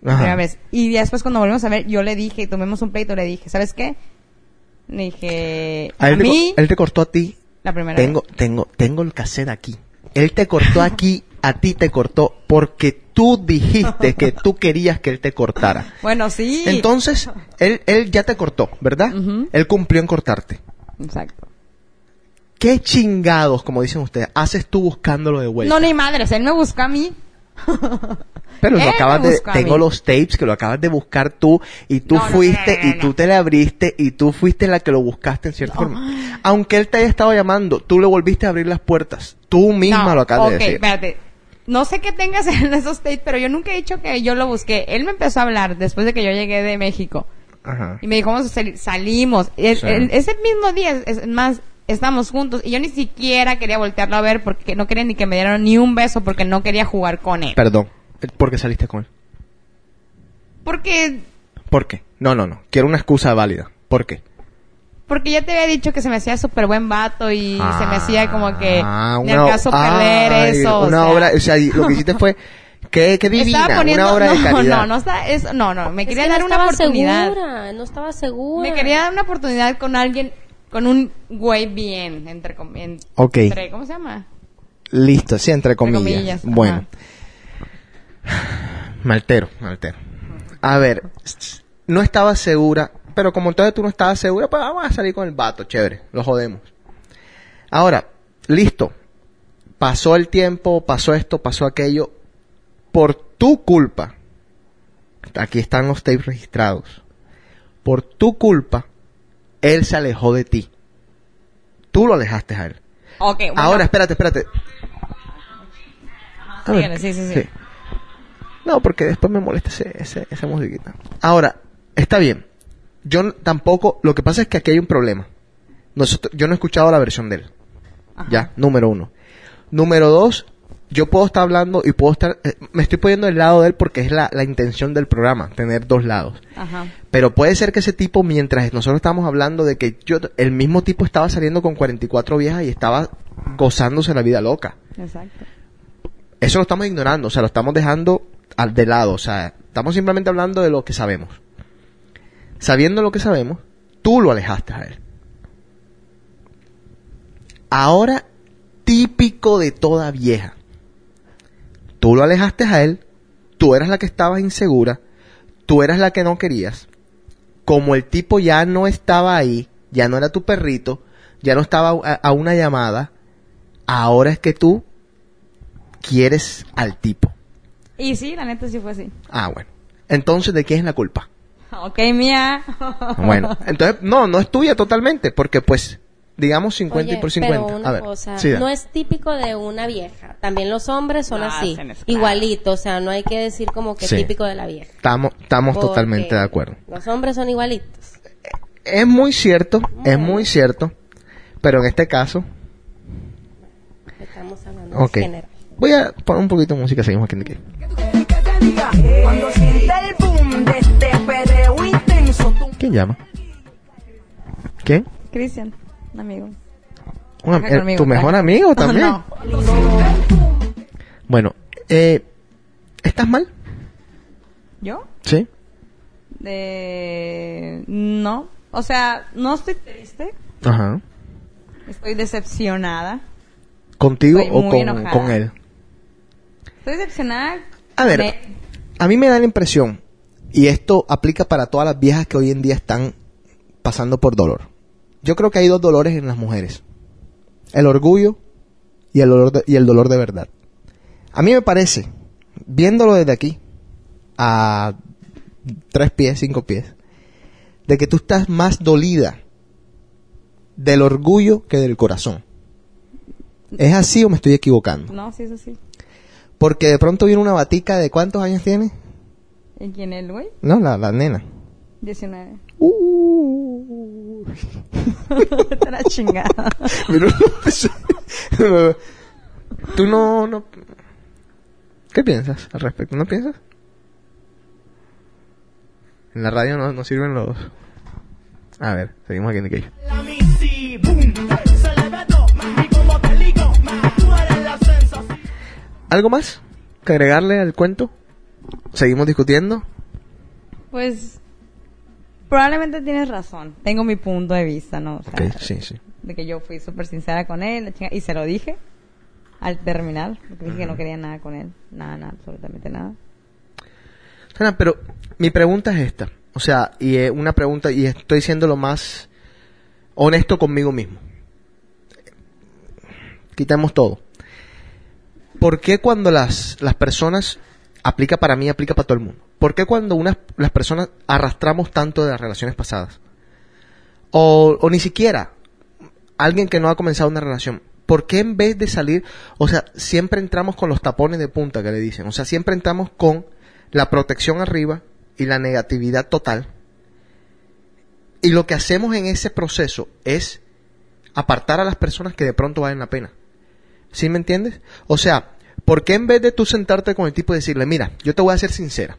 Speaker 1: Ajá.
Speaker 2: primera vez. Y después cuando volvimos a ver, yo le dije, tuvimos un pleito, le dije, ¿sabes qué? Le dije,
Speaker 1: A
Speaker 2: a
Speaker 1: él, te,
Speaker 2: mí,
Speaker 1: él te cortó a ti.
Speaker 2: La primera
Speaker 1: Tengo,
Speaker 2: vez.
Speaker 1: tengo, tengo el cassette aquí. Él te cortó aquí, a ti te cortó porque tú dijiste que tú querías que él te cortara. [LAUGHS]
Speaker 2: Bueno, sí.
Speaker 1: Entonces, él, él ya te cortó, ¿verdad? Él cumplió en cortarte.
Speaker 2: Exacto.
Speaker 1: ¿Qué chingados, como dicen ustedes, haces tú buscándolo de vuelta?
Speaker 2: No, ni madres, él me busca a mí. [LAUGHS]
Speaker 1: Pero lo acabas de, tengo los tapes que lo acabas de buscar tú y tú
Speaker 2: No,
Speaker 1: fuiste
Speaker 2: no, no,
Speaker 1: y tú te le abriste y tú fuiste la que lo buscaste en cierta forma. Aunque él te haya estado llamando, tú le volviste a abrir las puertas. Tú misma lo acabas de decir.
Speaker 2: espérate. No sé qué tengas [LAUGHS] en esos tapes, pero yo nunca he dicho que yo lo busqué. Él me empezó a hablar después de que yo llegué de México.
Speaker 1: Ajá.
Speaker 2: Y me dijo, vamos a salir, salimos. El-
Speaker 1: Sí.
Speaker 2: el- ese mismo día, es más, estamos juntos. Y yo ni siquiera quería voltearlo a ver porque no quería ni que me dieran ni un beso porque no quería jugar con él.
Speaker 1: Perdón. ¿Por qué saliste con él?
Speaker 2: Porque,
Speaker 1: ¿Por qué? No, no, no. Quiero una excusa válida. ¿Por qué?
Speaker 2: porque ya te había dicho que se me hacía súper buen vato y se me hacía como que
Speaker 1: Ah,
Speaker 2: en el caso perder
Speaker 1: ay,
Speaker 2: eso. o
Speaker 1: Una
Speaker 2: sea.
Speaker 1: obra, o sea, lo que hiciste fue, qué, qué divina,
Speaker 2: poniendo,
Speaker 1: una obra de [LAUGHS]
Speaker 2: no,
Speaker 1: caridad.
Speaker 2: no, no, está, es- no, no, me
Speaker 4: Es
Speaker 2: quería
Speaker 4: que
Speaker 2: dar
Speaker 4: no
Speaker 2: una
Speaker 4: estaba
Speaker 2: oportunidad.
Speaker 4: segura, no estaba segura.
Speaker 2: Me quería dar una oportunidad con alguien, con un güey bien, entre, en-
Speaker 1: Ok.
Speaker 2: entre- ¿cómo se llama?
Speaker 1: Listo, sí, entre comillas.
Speaker 2: comillas,
Speaker 1: bueno. Maltero, maltero. A ver, no estaba segura, pero como entonces tú no estabas segura, pues vamos a salir con el vato, chévere, lo jodemos. Ahora, listo. Pasó el tiempo, pasó esto, pasó aquello. Por tu culpa, aquí están los tapes registrados. Por tu culpa, él se alejó de ti. Tú lo alejaste a él.
Speaker 2: Ok, bueno.
Speaker 1: Ahora, espérate, espérate. A ver,
Speaker 2: sí, sí, sí.
Speaker 1: No, porque después me molesta ese, ese, esa musiquita. Ahora, está bien. Yo tampoco, lo que pasa es que aquí hay un problema. Nosotros, yo no he escuchado la versión de él. Ya, número uno. Número dos, yo puedo estar hablando y puedo estar, eh, me estoy poniendo del lado de él porque es la, la intención del programa, tener dos lados.
Speaker 2: Ajá.
Speaker 1: Pero puede ser que ese tipo, mientras nosotros estábamos hablando de que yo, el mismo tipo estaba saliendo con 44 viejas y estaba gozándose la vida loca.
Speaker 2: Exacto.
Speaker 1: Eso lo estamos ignorando, o sea, lo estamos dejando al de lado, o sea, estamos simplemente hablando de lo que sabemos. Sabiendo lo que sabemos, tú lo alejaste a él. Ahora, típico de toda vieja. Tú lo alejaste a él, tú eras la que estabas insegura, tú eras la que no querías. Como el tipo ya no estaba ahí, ya no era tu perrito, ya no estaba a, a una llamada, ahora es que tú quieres al tipo.
Speaker 2: Y sí, la neta sí fue así.
Speaker 1: Ah, bueno. Entonces, ¿de quién es la culpa?
Speaker 2: Ok, mía.
Speaker 1: Bueno, [LAUGHS] entonces, no, no es tuya totalmente, porque pues, digamos 50 y
Speaker 4: Oye,
Speaker 1: por 50.
Speaker 4: Pero una
Speaker 1: A ver,
Speaker 4: cosa,
Speaker 1: sí,
Speaker 4: no es típico de una vieja. También los hombres son
Speaker 2: No,
Speaker 4: así, igualito. O sea, no hay que decir como que
Speaker 1: Sí.
Speaker 4: típico de la vieja.
Speaker 1: estamos, estamos
Speaker 4: Porque
Speaker 1: totalmente de acuerdo.
Speaker 4: Los hombres son igualitos.
Speaker 1: Es muy cierto, es muy cierto, pero en este caso,
Speaker 4: Estamos hablando
Speaker 1: ok.
Speaker 4: en general.
Speaker 1: Voy a poner un poquito de música, seguimos aquí
Speaker 3: de este
Speaker 1: ¿Quién llama? ¿Quién?
Speaker 2: Cristian, un amigo.
Speaker 1: Un am-
Speaker 2: Trabaja
Speaker 1: eh,
Speaker 2: conmigo,
Speaker 1: ¿Tu mejor
Speaker 2: trabaja.
Speaker 1: amigo [LAUGHS] también?
Speaker 2: No.
Speaker 1: Bueno, eh, ¿estás mal?
Speaker 2: ¿Yo?
Speaker 1: Sí.
Speaker 2: De... No. O sea, no estoy triste.
Speaker 1: Ajá.
Speaker 2: Estoy decepcionada.
Speaker 1: ¿Contigo
Speaker 2: Estoy
Speaker 1: o con, con él?
Speaker 2: Estoy decepcionada.
Speaker 1: A ver,
Speaker 2: Me-
Speaker 1: a mí me da la impresión, y esto aplica para todas las viejas que hoy en día están pasando por dolor. Yo creo que hay dos dolores en las mujeres. El orgullo y el dolor de, y el dolor de verdad. A mí me parece, viéndolo desde aquí, a tres pies, cinco pies, de que tú estás más dolida del orgullo que del corazón. ¿Es así o me estoy equivocando?
Speaker 2: No, sí, eso sí.
Speaker 1: Porque de pronto viene una batica de cuántos años tiene?
Speaker 2: ¿Y quién es el güey?
Speaker 1: No, la, la nena.
Speaker 2: 19.
Speaker 1: Uh. [LAUGHS]
Speaker 2: Te la chingada.
Speaker 1: Pero no- Tú no, no... ¿Qué piensas al respecto? ¿No piensas? En la radio no, no sirven los... A ver, seguimos aquí en
Speaker 3: sensación
Speaker 1: ¿Algo más que agregarle al cuento? ¿Seguimos discutiendo?
Speaker 2: Pues probablemente tienes razón. Tengo mi punto de vista, ¿no? O sea,
Speaker 1: Ok, sí, sí.
Speaker 2: De que yo fui súper sincera con él, y se lo dije al terminar, porque dije que no quería nada con él. Nada, nada, absolutamente nada.
Speaker 1: Sana, pero mi pregunta es esta. O sea, y es una pregunta, y estoy siendo lo más honesto conmigo mismo. Quitemos todo. ¿Por qué cuando las, las personas, aplica para mí, aplica para todo el mundo? ¿Por qué cuando unas, las personas arrastramos tanto de las relaciones pasadas? O, o ni siquiera alguien que no ha comenzado una relación. ¿Por qué en vez de salir, o sea, siempre entramos con los tapones de punta que le dicen? O sea, siempre entramos con la protección arriba y la negatividad total. Y lo que hacemos en ese proceso es apartar a las personas que de pronto valen la pena. ¿Sí me entiendes? O sea, ¿por qué en vez de tú sentarte con el tipo y decirle, mira, yo te voy a ser sincera.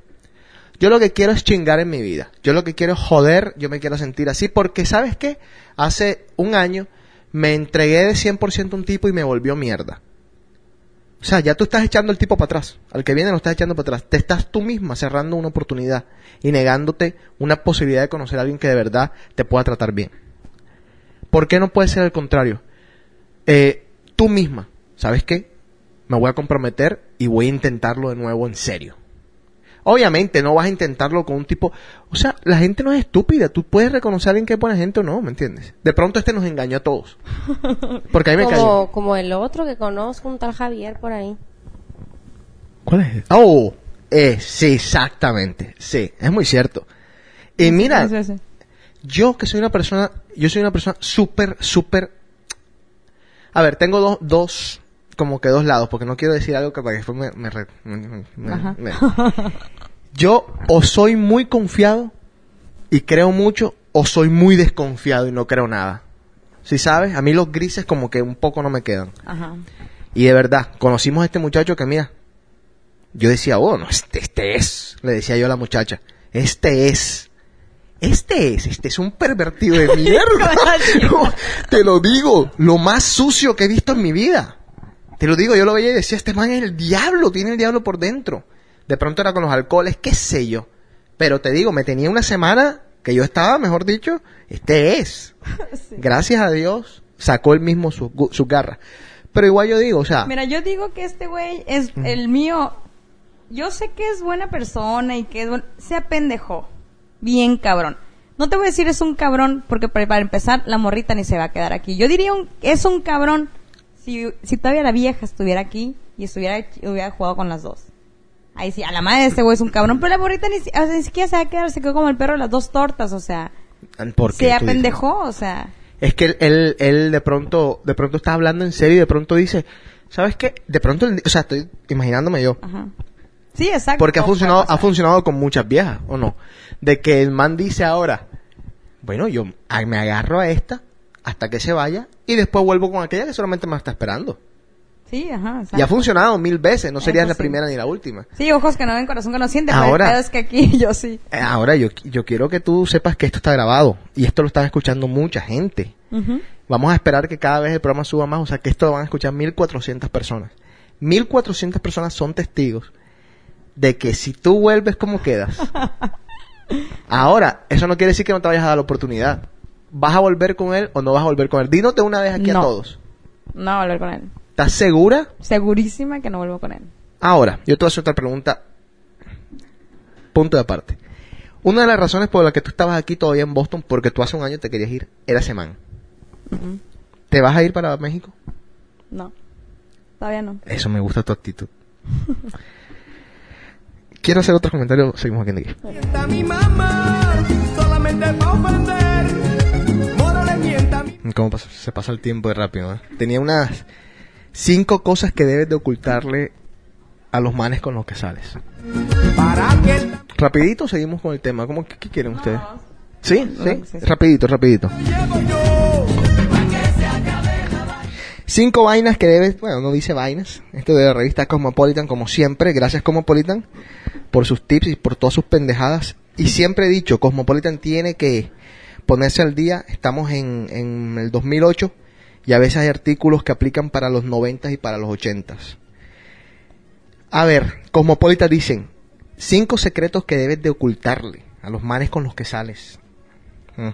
Speaker 1: Yo lo que quiero es chingar en mi vida. Yo lo que quiero es joder, yo me quiero sentir así. Porque, ¿sabes qué? Hace un año me entregué de 100% a un tipo y me volvió mierda. O sea, ya tú estás echando el tipo para atrás. Al que viene lo estás echando para atrás. Te estás tú misma cerrando una oportunidad y negándote una posibilidad de conocer a alguien que de verdad te pueda tratar bien. ¿Por qué no puede ser al contrario? Eh, tú misma, ¿sabes qué? Me voy a comprometer y voy a intentarlo de nuevo en serio. Obviamente no vas a intentarlo con un tipo... O sea, la gente no es estúpida. Tú puedes reconocer a alguien que es buena gente o no, ¿me entiendes? De pronto este nos engañó a todos. [LAUGHS] Porque a mí me cayó.
Speaker 4: Como, como el otro que conozco, un tal Javier por ahí.
Speaker 1: ¿Cuál es? Oh, eh, sí, exactamente. Sí, es muy cierto. Y mira, yo que soy una persona, yo soy una persona súper, súper... A ver, tengo dos, dos como que dos lados, porque no quiero decir algo que para que después me... me me- [LAUGHS] Yo o soy muy confiado y creo mucho, o soy muy desconfiado y no creo nada. Si sabes, a mí los grises como que un poco no me quedan.
Speaker 2: Ajá.
Speaker 1: Y de verdad, conocimos a este muchacho que mira, yo decía, oh, no, este, este es, le decía yo a la muchacha, este es, este es, este es un pervertido de [LAUGHS] mierda. [LAUGHS] Te lo digo, lo más sucio que he visto en mi vida. Te lo digo, yo lo veía y decía, este man es el diablo, tiene el diablo por dentro. De pronto era con los alcoholes, qué sé yo. Pero te digo, me tenía una semana que yo estaba, mejor dicho, este es. [LAUGHS] Gracias a Dios, sacó él mismo su, gu- su garra. Pero igual yo digo, o sea,
Speaker 2: Mira, yo digo que este güey es el mío. Yo sé que es buena persona y que es buen... Se apendejó. Bien cabrón. No te voy a decir es un cabrón porque para para empezar la morrita ni se va a quedar aquí. Yo diría un, es un cabrón si, si todavía la vieja estuviera aquí y estuviera hubiera jugado con las dos. Ahí sí, a la madre de este güey es un cabrón, pero la morrita ni, si- o sea, ni siquiera se va a quedar, se quedó como el perro de las dos tortas, o sea,
Speaker 1: ¿por qué
Speaker 2: se apendejó, o sea,
Speaker 1: Es que él, él, él de pronto, de pronto está hablando en serio y de pronto dice, ¿sabes qué? De pronto, o sea, estoy imaginándome yo.
Speaker 2: ajá. Sí, exacto.
Speaker 1: Porque ha funcionado, ha funcionado con muchas viejas, ¿o no? De que el man dice ahora, bueno, yo me agarro a esta hasta que se vaya y después vuelvo con aquella que solamente me está esperando.
Speaker 2: Sí, ajá, exacto.
Speaker 1: Y ha funcionado mil veces, no sería
Speaker 2: Eso
Speaker 1: la
Speaker 2: sí.
Speaker 1: primera ni la última.
Speaker 2: Sí, ojos que no ven, corazón que no siente.
Speaker 1: Ahora-
Speaker 2: es que aquí [LAUGHS] yo sí.
Speaker 1: Eh, Ahora yo, yo quiero que tú sepas que esto está grabado y esto lo están escuchando mucha gente. Vamos a esperar que cada vez el programa suba más, o sea que esto lo van a escuchar 1400 personas. 1400 personas son testigos de que si tú vuelves, ¿cómo quedas? [LAUGHS] Ahora, eso no quiere decir que no te vayas a dar la oportunidad. ¿Vas a volver con él o no vas a volver con él? Dinos de una vez aquí a todos.
Speaker 2: No voy a volver con él.
Speaker 1: ¿Estás segura?
Speaker 2: Segurísima que no vuelvo con él.
Speaker 1: Ahora, yo te voy a hacer otra pregunta. Punto de aparte. Una de las razones por las que tú estabas aquí todavía en Boston, porque tú hace un año te querías ir, era ese man.
Speaker 2: Ujú.
Speaker 1: ¿Te vas a ir para México?
Speaker 2: No. Todavía no.
Speaker 1: Eso me gusta tu actitud. [LAUGHS] Quiero hacer otro comentario. Seguimos aquí en The ¿Cómo pasa- se pasa el tiempo de rápido? eh? Tenía unas cinco cosas que debes de ocultarle a los manes con los que sales.
Speaker 3: para que él
Speaker 1: Rapidito seguimos con el tema. ¿Cómo qué, qué quieren ustedes? ¿Sí? ¿Sí?
Speaker 2: Sí, sí.
Speaker 1: Rapidito, rapidito. Cinco vainas que debes, bueno, no dice vainas. Esto de la revista Cosmopolitan, como siempre. Gracias Cosmopolitan por sus tips y por todas sus pendejadas. Y siempre he dicho, Cosmopolitan tiene que ponerse al día. Estamos en, en el 2008 y a veces hay artículos que aplican para los 90 y para los 80. A ver, Cosmopolitan dicen, cinco secretos que debes de ocultarle a los manes con los que sales. Mm.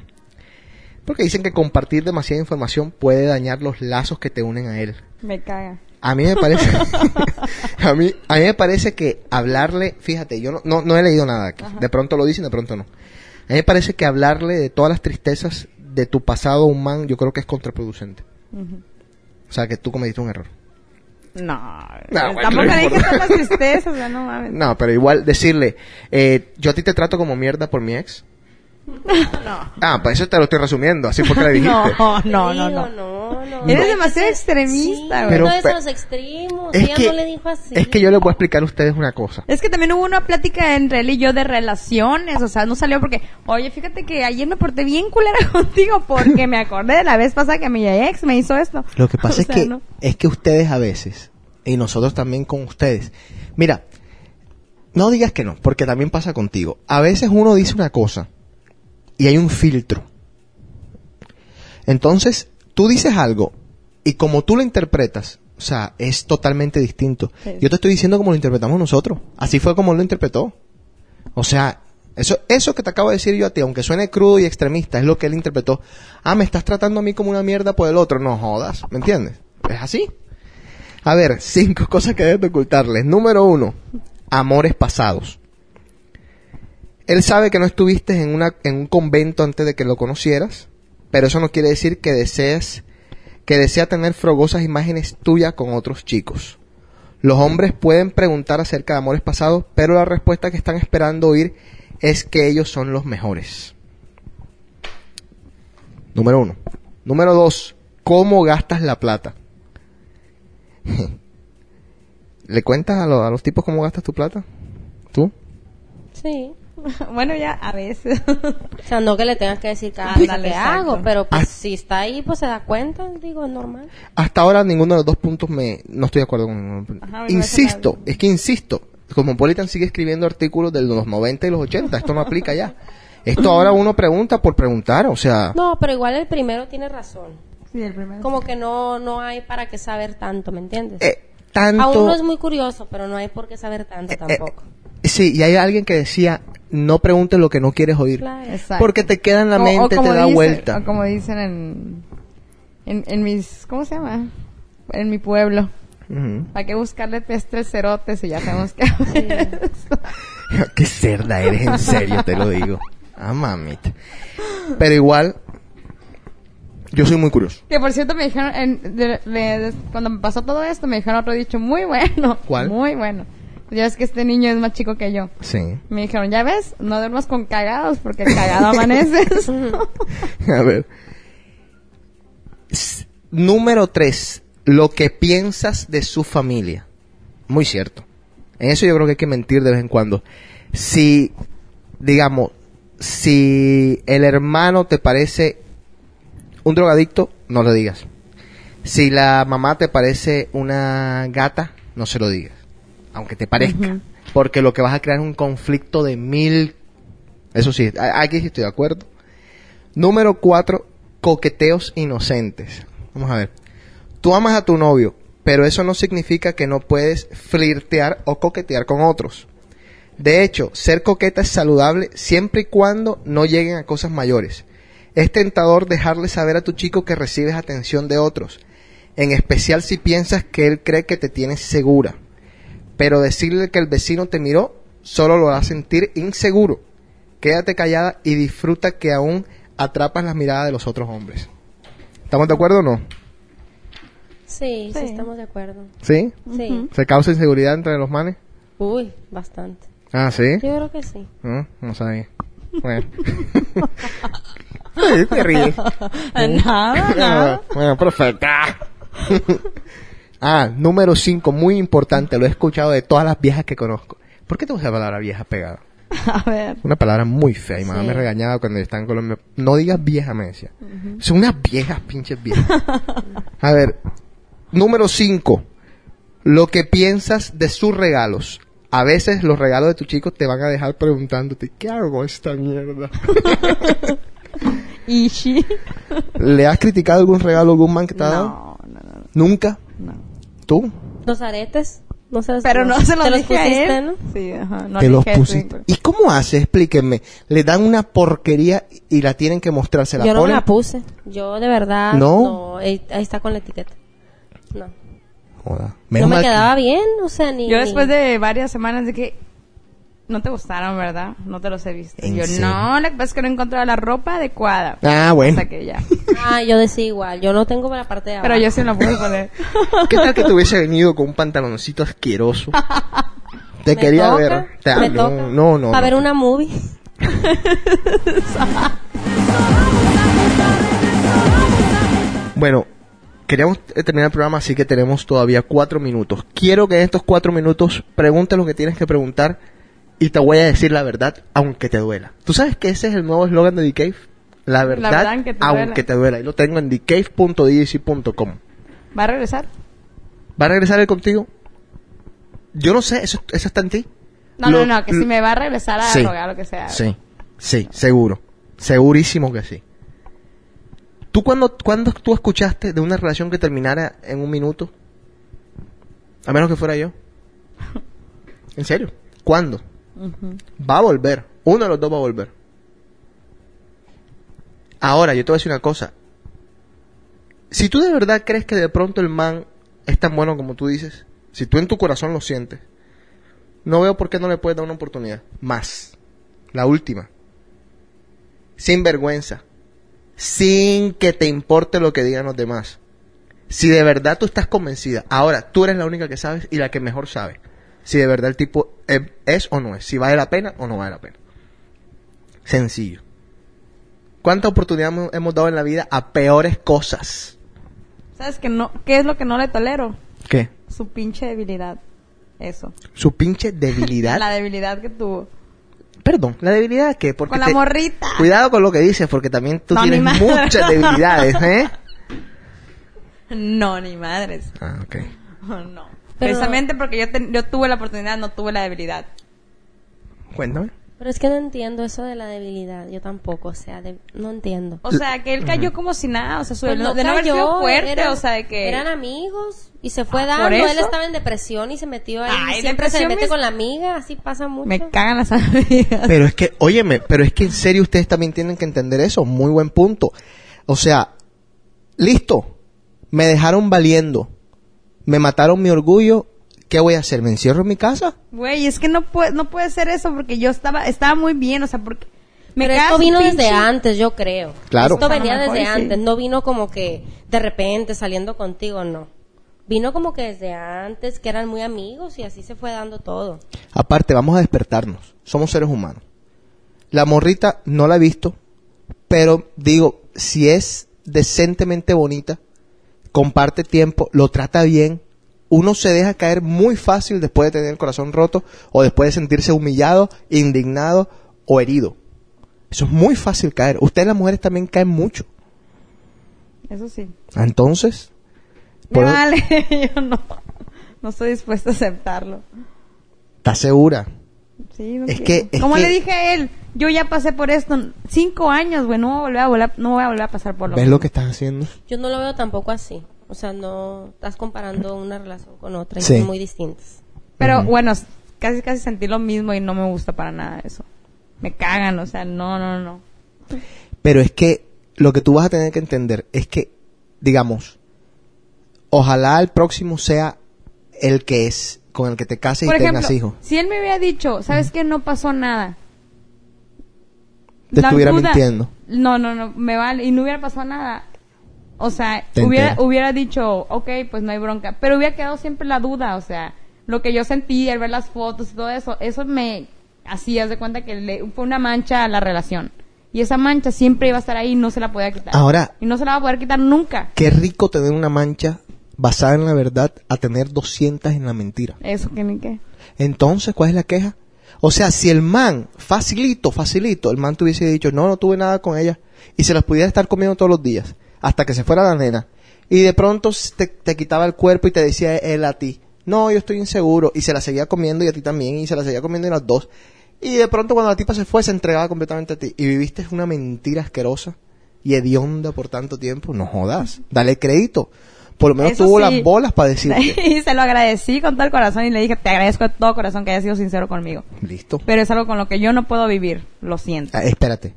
Speaker 1: Porque dicen que compartir demasiada información puede dañar los lazos que te unen a él.
Speaker 2: Me caga.
Speaker 1: A mí me parece, [LAUGHS] [LAUGHS] a mí, a mí me parece que hablarle, fíjate, yo no, no, no he leído nada aquí. De pronto lo dicen, de pronto no. A mí me parece que hablarle de todas las tristezas de tu pasado a un man, yo creo que es contraproducente. O sea, que tú cometiste un error.
Speaker 2: No.
Speaker 1: No, bueno,
Speaker 2: Tampoco le dije las tristezas, o sea, no mames.
Speaker 1: No, pero igual decirle, eh, yo a ti te trato como mierda por mi ex.
Speaker 2: No.
Speaker 1: Ah, pues eso te lo estoy resumiendo, así fue que le dijiste. [LAUGHS]
Speaker 2: No, no, no, no.
Speaker 4: no, no.
Speaker 2: Eres demasiado extremista,
Speaker 4: sí,
Speaker 2: güey.
Speaker 1: Pero
Speaker 4: no es a los extremos.
Speaker 1: Es
Speaker 4: Ella
Speaker 1: que,
Speaker 4: no le dijo así.
Speaker 1: es que yo les voy a explicar a ustedes una cosa.
Speaker 2: Es que también hubo una plática entre él y yo de relaciones, o sea, no salió porque, oye, fíjate que ayer me porté bien culera [LAUGHS] contigo porque me acordé de la vez pasada que mi ex me hizo esto.
Speaker 1: Lo que pasa [LAUGHS]
Speaker 2: O
Speaker 1: es
Speaker 2: sea,
Speaker 1: que
Speaker 2: no.
Speaker 1: es que ustedes a veces y nosotros también con ustedes. Mira, no digas que no, porque también pasa contigo. A veces uno dice una cosa y hay un filtro. Entonces, tú dices algo y como tú lo interpretas, o sea, es totalmente distinto.
Speaker 2: Sí.
Speaker 1: Yo te estoy diciendo como lo interpretamos nosotros. Así fue como lo interpretó. O sea, eso, eso que te acabo de decir yo a ti, aunque suene crudo y extremista, es lo que él interpretó. Ah, me estás tratando a mí como una mierda por el otro. No jodas, ¿me entiendes? Es así. A ver, cinco [LAUGHS] cosas que debes de ocultarles. Número uno, amores pasados. Él sabe que no estuviste en, una, en un convento antes de que lo conocieras, pero eso no quiere decir que desees, que desea tener frogosas imágenes tuyas con otros chicos. Los hombres pueden preguntar acerca de amores pasados, pero la respuesta que están esperando oír es que ellos son los mejores. Número uno. Número dos, ¿cómo gastas la plata? [LAUGHS] ¿Le cuentas a, lo- a los tipos cómo gastas tu plata? ¿Tú?
Speaker 4: Sí. [LAUGHS]
Speaker 2: bueno, ya a veces.
Speaker 4: O sea, no que le tengas que decir cada
Speaker 2: Ándale,
Speaker 4: que hago, pero pues
Speaker 1: Ah.
Speaker 4: si está ahí, pues se da cuenta, digo, es normal.
Speaker 1: Hasta ahora ninguno de los dos puntos me... No estoy de acuerdo con ninguno.
Speaker 2: Ajá,
Speaker 1: Insisto, es que insisto. Cosmopolitan sigue escribiendo artículos de los 90 y los 80. Esto no aplica ya. Esto [LAUGHS] ahora uno pregunta por preguntar, o sea...
Speaker 4: No, pero igual el primero tiene razón.
Speaker 2: sí, el primero.
Speaker 4: Como que no, no hay para qué saber tanto, ¿me entiendes?
Speaker 1: eh, tanto...
Speaker 4: A uno es muy curioso, pero no hay por qué saber tanto
Speaker 1: Eh,
Speaker 4: tampoco.
Speaker 1: eh, sí, y hay alguien que decía, no preguntes lo que no quieres oír.
Speaker 4: Claro.
Speaker 1: Porque te queda en la
Speaker 2: O- o
Speaker 1: mente, te
Speaker 2: como
Speaker 1: da
Speaker 2: dice-
Speaker 1: vuelta.
Speaker 2: O como dicen en, en, en mis, ¿cómo se llama? En mi pueblo.
Speaker 1: Ujú.
Speaker 2: ¿Para qué buscarle pestres cerotes si ya sabemos que... [LAUGHS] [LAUGHS]
Speaker 1: Qué cerda eres, en serio, te lo digo. Ah, mamita. Pero igual, yo soy muy curioso.
Speaker 2: que por cierto me dijeron, en- de- de- de- cuando me pasó todo esto, me dijeron otro dicho muy bueno.
Speaker 1: ¿Cuál?
Speaker 2: Muy bueno. Ya ves que este niño es más chico que yo.
Speaker 1: Sí.
Speaker 2: Me dijeron, ya ves, no duermas con cagados porque cagado amaneces. [LAUGHS]
Speaker 1: A ver. Número tres. Lo que piensas de su familia. Muy cierto. En eso yo creo que hay que mentir de vez en cuando. Si, digamos, si el hermano te parece un drogadicto, no lo digas. Si la mamá te parece una gata, no se lo digas. Aunque te parezca. Porque lo que vas a crear es un conflicto de mil... Eso sí, aquí sí estoy de acuerdo. Número cuatro, coqueteos inocentes. Vamos a ver. Tú amas a tu novio, pero eso no significa que no puedes flirtear o coquetear con otros. De hecho, ser coqueta es saludable siempre y cuando no lleguen a cosas mayores. Es tentador dejarle saber a tu chico que recibes atención de otros, en especial si piensas que él cree que te tienes segura. Pero decirle que el vecino te miró solo lo hará sentir inseguro. Quédate callada y disfruta que aún atrapas la mirada de los otros hombres. ¿Estamos de acuerdo o no?
Speaker 4: Sí, sí,
Speaker 2: Sí.
Speaker 4: estamos de acuerdo.
Speaker 1: ¿Sí?
Speaker 4: Sí.
Speaker 1: ¿Se causa inseguridad entre los manes?
Speaker 4: Uy, bastante.
Speaker 1: Ah, ¿sí?
Speaker 4: Yo creo que sí.
Speaker 1: No, no sabía. Bueno. [LAUGHS] Te ríes. [LAUGHS]
Speaker 2: nada, [LAUGHS] nada.
Speaker 1: Bueno, perfecta. Ah, número 5, muy importante, lo he escuchado de todas las viejas que conozco. ¿Por qué tengo esa palabra vieja pegada? [LAUGHS]
Speaker 2: A ver.
Speaker 1: Una palabra muy fea y mamá
Speaker 4: Sí.
Speaker 1: me regañaba cuando yo estaba en Colombia. No digas vieja, me decía. Son unas viejas, pinches viejas. [LAUGHS] A ver, número 5. Lo que piensas de sus regalos. A veces los regalos de tu chico te van a dejar preguntándote, ¿qué hago esta mierda? [LAUGHS]
Speaker 2: Ishi.
Speaker 1: ¿Le has criticado algún regalo a algún man que te ha dado?
Speaker 2: No, no, no,
Speaker 1: ¿Nunca?
Speaker 2: no.
Speaker 1: ¿Tú?
Speaker 4: Los aretes, no se los
Speaker 2: Pero no se los
Speaker 4: te
Speaker 2: dije a
Speaker 4: pusiste,
Speaker 2: él.
Speaker 4: ¿no?
Speaker 2: Sí, ajá. No
Speaker 1: te los
Speaker 2: eso,
Speaker 1: pusiste.
Speaker 2: sí.
Speaker 1: ¿Y cómo hace? Explíquenme. Le dan una porquería y la tienen que mostrar. ¿Se la
Speaker 4: Yo no
Speaker 1: ponen?
Speaker 4: la puse. Yo de verdad
Speaker 1: ¿No?
Speaker 4: no. ahí, ahí está con la etiqueta. No.
Speaker 1: Joda.
Speaker 4: No
Speaker 1: Menos
Speaker 4: me
Speaker 1: mal que-
Speaker 4: quedaba bien, o sea, ni
Speaker 2: Yo
Speaker 4: ni-
Speaker 2: después de varias semanas de que no te gustaron, ¿verdad? No te los he visto.
Speaker 1: ¿En
Speaker 2: Yo
Speaker 1: serio?
Speaker 2: no, lo que pasa es que no encontraba la ropa adecuada.
Speaker 1: Ah, bueno.
Speaker 2: Hasta que ya. [LAUGHS]
Speaker 4: Ah, yo decía igual, yo no tengo la parte de abajo.
Speaker 2: Pero yo sí lo pude poner. [LAUGHS]
Speaker 1: ¿Qué tal que te hubiese venido con un pantaloncito asqueroso? [LAUGHS] Te
Speaker 4: Me
Speaker 1: quería
Speaker 4: toca,
Speaker 1: ver. Te-
Speaker 4: me
Speaker 1: no,
Speaker 4: toca.
Speaker 1: no, no.
Speaker 4: A
Speaker 1: no.
Speaker 4: ver una movie.
Speaker 1: Bueno, queríamos terminar el programa, así que tenemos todavía cuatro minutos. Quiero que en estos cuatro minutos preguntes lo que tienes que preguntar y te voy a decir la verdad, aunque te duela. ¿Tú sabes que ese es el nuevo eslogan de The Cave? La verdad,
Speaker 2: verdad aunque te
Speaker 1: aunque
Speaker 2: duela.
Speaker 1: te duela. Y lo tengo en thecave.djc.com.
Speaker 2: ¿Va a regresar?
Speaker 1: ¿Va a regresar él contigo? Yo no sé, eso, eso está en ti.
Speaker 2: No,
Speaker 1: Lo-
Speaker 2: no, no, que si me va a regresar a
Speaker 1: Sí.
Speaker 2: rogar lo que sea.
Speaker 1: Sí, sí, seguro. Segurísimo que sí. ¿Tú cuándo, cuándo tú escuchaste de una relación que terminara en un minuto? A menos que fuera yo. [LAUGHS] ¿En serio? ¿Cuándo? Va a volver. Uno de los dos va a volver. Ahora, yo te voy a decir una cosa. Si tú de verdad crees que de pronto el man es tan bueno como tú dices, si tú en tu corazón lo sientes, no veo por qué no le puedes dar una oportunidad. Más. La última. Sin vergüenza. Sin que te importe lo que digan los demás. Si de verdad tú estás convencida, ahora tú eres la única que sabes y la que mejor sabe. Si de verdad el tipo es, es o no es. Si vale la pena o no vale la pena. Sencillo. ¿Cuántas oportunidades hemos- dado en la vida a peores cosas?
Speaker 2: ¿Sabes que no? ¿Qué es lo que no le tolero?
Speaker 1: ¿Qué?
Speaker 2: Su pinche debilidad. Eso.
Speaker 1: Su pinche debilidad. [LAUGHS]
Speaker 2: La debilidad que tuvo.
Speaker 1: Perdón, ¿la debilidad qué? Porque
Speaker 2: Con la
Speaker 1: te-
Speaker 2: morrita.
Speaker 1: Cuidado con lo que dices, porque también tú
Speaker 2: No,
Speaker 1: tienes muchas debilidades, ¿eh? [LAUGHS]
Speaker 2: No, ni madres.
Speaker 1: Ah, ok.
Speaker 2: Oh, [LAUGHS] no.
Speaker 4: Pero-
Speaker 2: Precisamente porque yo, ten- yo tuve la oportunidad, no tuve la debilidad.
Speaker 1: Cuéntame.
Speaker 4: Pero es que no entiendo eso de la debilidad. Yo tampoco, o sea, de- no entiendo.
Speaker 2: O sea, que él cayó como si nada, o sea, su
Speaker 4: Pues
Speaker 2: de
Speaker 4: no
Speaker 2: no haber
Speaker 4: cayó,
Speaker 2: sido fuerte,
Speaker 4: eran-
Speaker 2: o sea, de que...
Speaker 4: Eran amigos y se fue
Speaker 2: Ah,
Speaker 4: dando.
Speaker 2: ¿por
Speaker 4: Él estaba en depresión y se metió ahí.
Speaker 2: Ay,
Speaker 4: Siempre se mete
Speaker 2: me-
Speaker 4: con la amiga, así pasa mucho.
Speaker 2: Me cagan las amigas.
Speaker 1: Pero es que, óyeme, pero es que en serio ustedes también tienen que entender eso. Muy buen punto. O sea, listo. Me dejaron valiendo. Me mataron mi orgullo. ¿Qué voy a hacer? ¿Me encierro en mi casa?
Speaker 2: Güey, es que no puede, no puede ser eso porque yo estaba, estaba muy bien, o sea, porque... Me
Speaker 4: Pero esto vino
Speaker 2: pinche-
Speaker 4: desde antes, yo creo.
Speaker 1: Claro.
Speaker 4: Esto venía
Speaker 2: mejor
Speaker 4: desde
Speaker 2: sí.
Speaker 4: antes, no vino como que de repente saliendo contigo, no. Vino como que desde antes, que eran muy amigos y así se fue dando todo.
Speaker 1: Aparte, vamos a despertarnos. Somos seres humanos. La morrita no la he visto, pero digo, si es decentemente bonita, comparte tiempo, lo trata bien, uno se deja caer muy fácil después de tener el corazón roto o después de sentirse humillado, indignado o herido. Eso es muy fácil caer. Ustedes las mujeres también caen mucho.
Speaker 2: Eso sí.
Speaker 1: Entonces,
Speaker 2: Me
Speaker 1: por-
Speaker 2: vale, [LAUGHS] yo no, no estoy dispuesta a aceptarlo.
Speaker 1: ¿estás segura?
Speaker 2: Sí, no
Speaker 1: Es
Speaker 2: quiero.
Speaker 1: que- es
Speaker 2: Como
Speaker 1: que-
Speaker 2: le dije a él, yo ya pasé por esto cinco años, güey, no voy a volver a, no voy a volver a pasar por lo
Speaker 1: ¿Ves
Speaker 2: mismo.
Speaker 1: lo que estás haciendo?
Speaker 4: Yo no lo veo tampoco así. O sea, no estás comparando una relación con otra y
Speaker 1: Sí.
Speaker 4: son muy distintas.
Speaker 2: Pero bueno, casi casi sentí lo mismo y no me gusta para nada eso. Me cagan, o sea, no, no, no.
Speaker 1: Pero es que lo que tú vas a tener que entender es que, digamos, ojalá el próximo sea el que es, con el que te cases
Speaker 2: Por
Speaker 1: y
Speaker 2: ejemplo,
Speaker 1: tengas hijos.
Speaker 2: si él me hubiera dicho, ¿sabes qué? No pasó nada.
Speaker 1: Te estuviera
Speaker 2: duda-
Speaker 1: mintiendo.
Speaker 2: No, no, no, me vale. Y no hubiera pasado nada. O sea,
Speaker 1: Te
Speaker 2: hubiera, hubiera dicho, ok, pues no hay bronca. Pero hubiera quedado siempre la duda, o sea, lo que yo sentí al ver las fotos y todo eso, eso me hacía de cuenta que le- fue una mancha a la relación. Y esa mancha siempre iba a estar ahí y no se la podía quitar.
Speaker 1: Ahora-
Speaker 2: Y no se la va a poder quitar nunca.
Speaker 1: Qué rico tener una mancha basada en la verdad a tener 200 en la mentira.
Speaker 2: Eso que ni qué.
Speaker 1: Entonces, ¿cuál es la queja? O sea, si el man, facilito, facilito, el man te hubiese dicho, no, no tuve nada con ella, y se las pudiera estar comiendo todos los días, hasta que se fuera la nena, y de pronto te, te quitaba el cuerpo y te decía él a ti, no, yo estoy inseguro, y se la seguía comiendo y a ti también, y se la seguía comiendo y las dos, y de pronto cuando la tipa se fue, se entregaba completamente a ti, y viviste una mentira asquerosa y hedionda por tanto tiempo, no jodas, dale crédito. Por lo menos
Speaker 2: Eso
Speaker 1: tuvo
Speaker 2: sí.
Speaker 1: las bolas para decirte. [LAUGHS]
Speaker 2: y se lo agradecí con todo el corazón y le dije, te agradezco de todo corazón que hayas sido sincero conmigo.
Speaker 1: Listo.
Speaker 2: Pero es algo con lo que yo no puedo vivir, lo siento.
Speaker 1: Ah, espérate,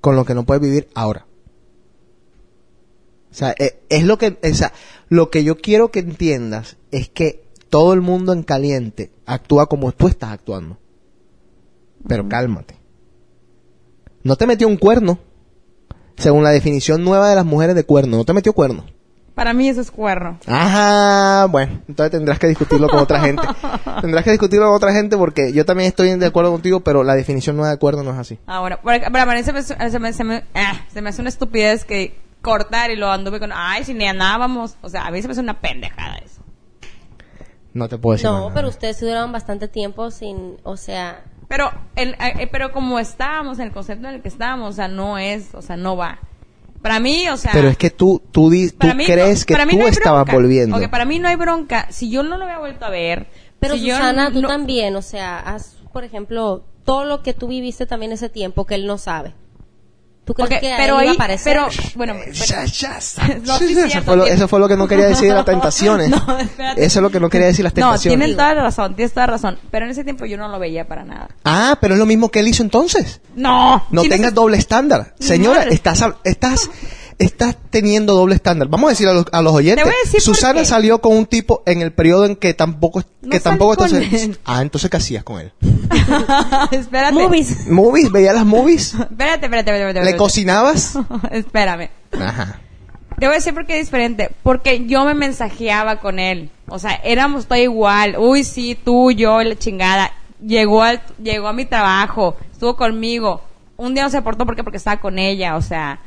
Speaker 1: con lo que no puedes vivir ahora. O sea, eh, es lo que, o sea, lo que yo quiero que entiendas es que todo el mundo en caliente actúa como tú estás actuando. Pero cálmate. No te metió un cuerno. Según la definición nueva de las mujeres de cuerno, no te metió cuerno.
Speaker 2: Para mí eso es cuerno.
Speaker 1: Ajá, bueno, entonces tendrás que discutirlo con otra gente. [LAUGHS] Tendrás que discutirlo con otra gente porque yo también estoy de acuerdo contigo, pero la definición nueva de cuerno no es así.
Speaker 2: Ahora, para, para mí se me, se me, se me- ah, se me hace una estupidez que cortar y lo anduve con, ay, si ni andábamos. O sea, a mí se me hace una pendejada eso.
Speaker 1: No te puedo decir
Speaker 4: No,
Speaker 1: nada.
Speaker 4: pero ustedes duraron bastante tiempo sin, o sea,
Speaker 2: Pero, el, eh, eh, pero como estábamos, en el concepto en el que estábamos, o sea, no es, o sea, no va. Para mí, o sea...
Speaker 1: Pero es que tú, tú, di- tú
Speaker 2: mí
Speaker 1: crees
Speaker 2: no-
Speaker 1: que tú
Speaker 2: no
Speaker 1: estabas
Speaker 2: bronca.
Speaker 1: volviendo.
Speaker 2: Ok, para mí no hay bronca. Si yo no lo había vuelto a ver...
Speaker 4: pero
Speaker 2: si yo
Speaker 4: Susana, tú
Speaker 2: no-
Speaker 4: también, o sea, haz, por ejemplo, todo lo que tú viviste también ese tiempo que él no sabe. ¿Tú crees
Speaker 2: Ok,
Speaker 4: que
Speaker 2: pero ahí,
Speaker 4: aparecer?
Speaker 2: pero, bueno, bueno,
Speaker 1: ya, ya está.
Speaker 2: No, sí,
Speaker 1: eso, fue lo,
Speaker 2: tiene-
Speaker 1: eso fue lo que no quería decir de las [LAUGHS] tentaciones.
Speaker 2: No.
Speaker 1: Eso es lo que no quería decir las
Speaker 2: no,
Speaker 1: tentaciones.
Speaker 2: tienen toda la razón, tienes toda la razón. Pero en ese tiempo yo no lo veía para nada.
Speaker 1: Ah, pero es lo mismo que él hizo entonces.
Speaker 2: No,
Speaker 1: No
Speaker 2: ¿quién
Speaker 1: tengas
Speaker 2: es-
Speaker 1: doble estándar. Señora, estás, estás, estás teniendo doble estándar. Vamos a decir a los, a los oyentes.
Speaker 2: Te voy a decir por
Speaker 1: Susana
Speaker 2: qué.
Speaker 1: salió con un tipo en el periodo en que tampoco,
Speaker 2: No
Speaker 1: que tampoco
Speaker 2: con
Speaker 1: estás-
Speaker 2: él. [LAUGHS]
Speaker 1: Ah, entonces ¿qué hacías con él? [LAUGHS]
Speaker 2: espérate.
Speaker 4: Movies.
Speaker 1: ¿Movies? ¿Veía las movies? [LAUGHS]
Speaker 2: Espérate, espérate, espérate. espérate,
Speaker 1: ¿Le cocinabas?
Speaker 2: Espérame.
Speaker 1: Ajá.
Speaker 2: Te voy a decir por qué es diferente. Porque yo me mensajeaba con él. O sea, éramos todo igual. Uy, sí, tú, yo, la chingada. Llegó, al, llegó a mi trabajo. Estuvo conmigo. Un día no se portó porque porque estaba con ella. O sea,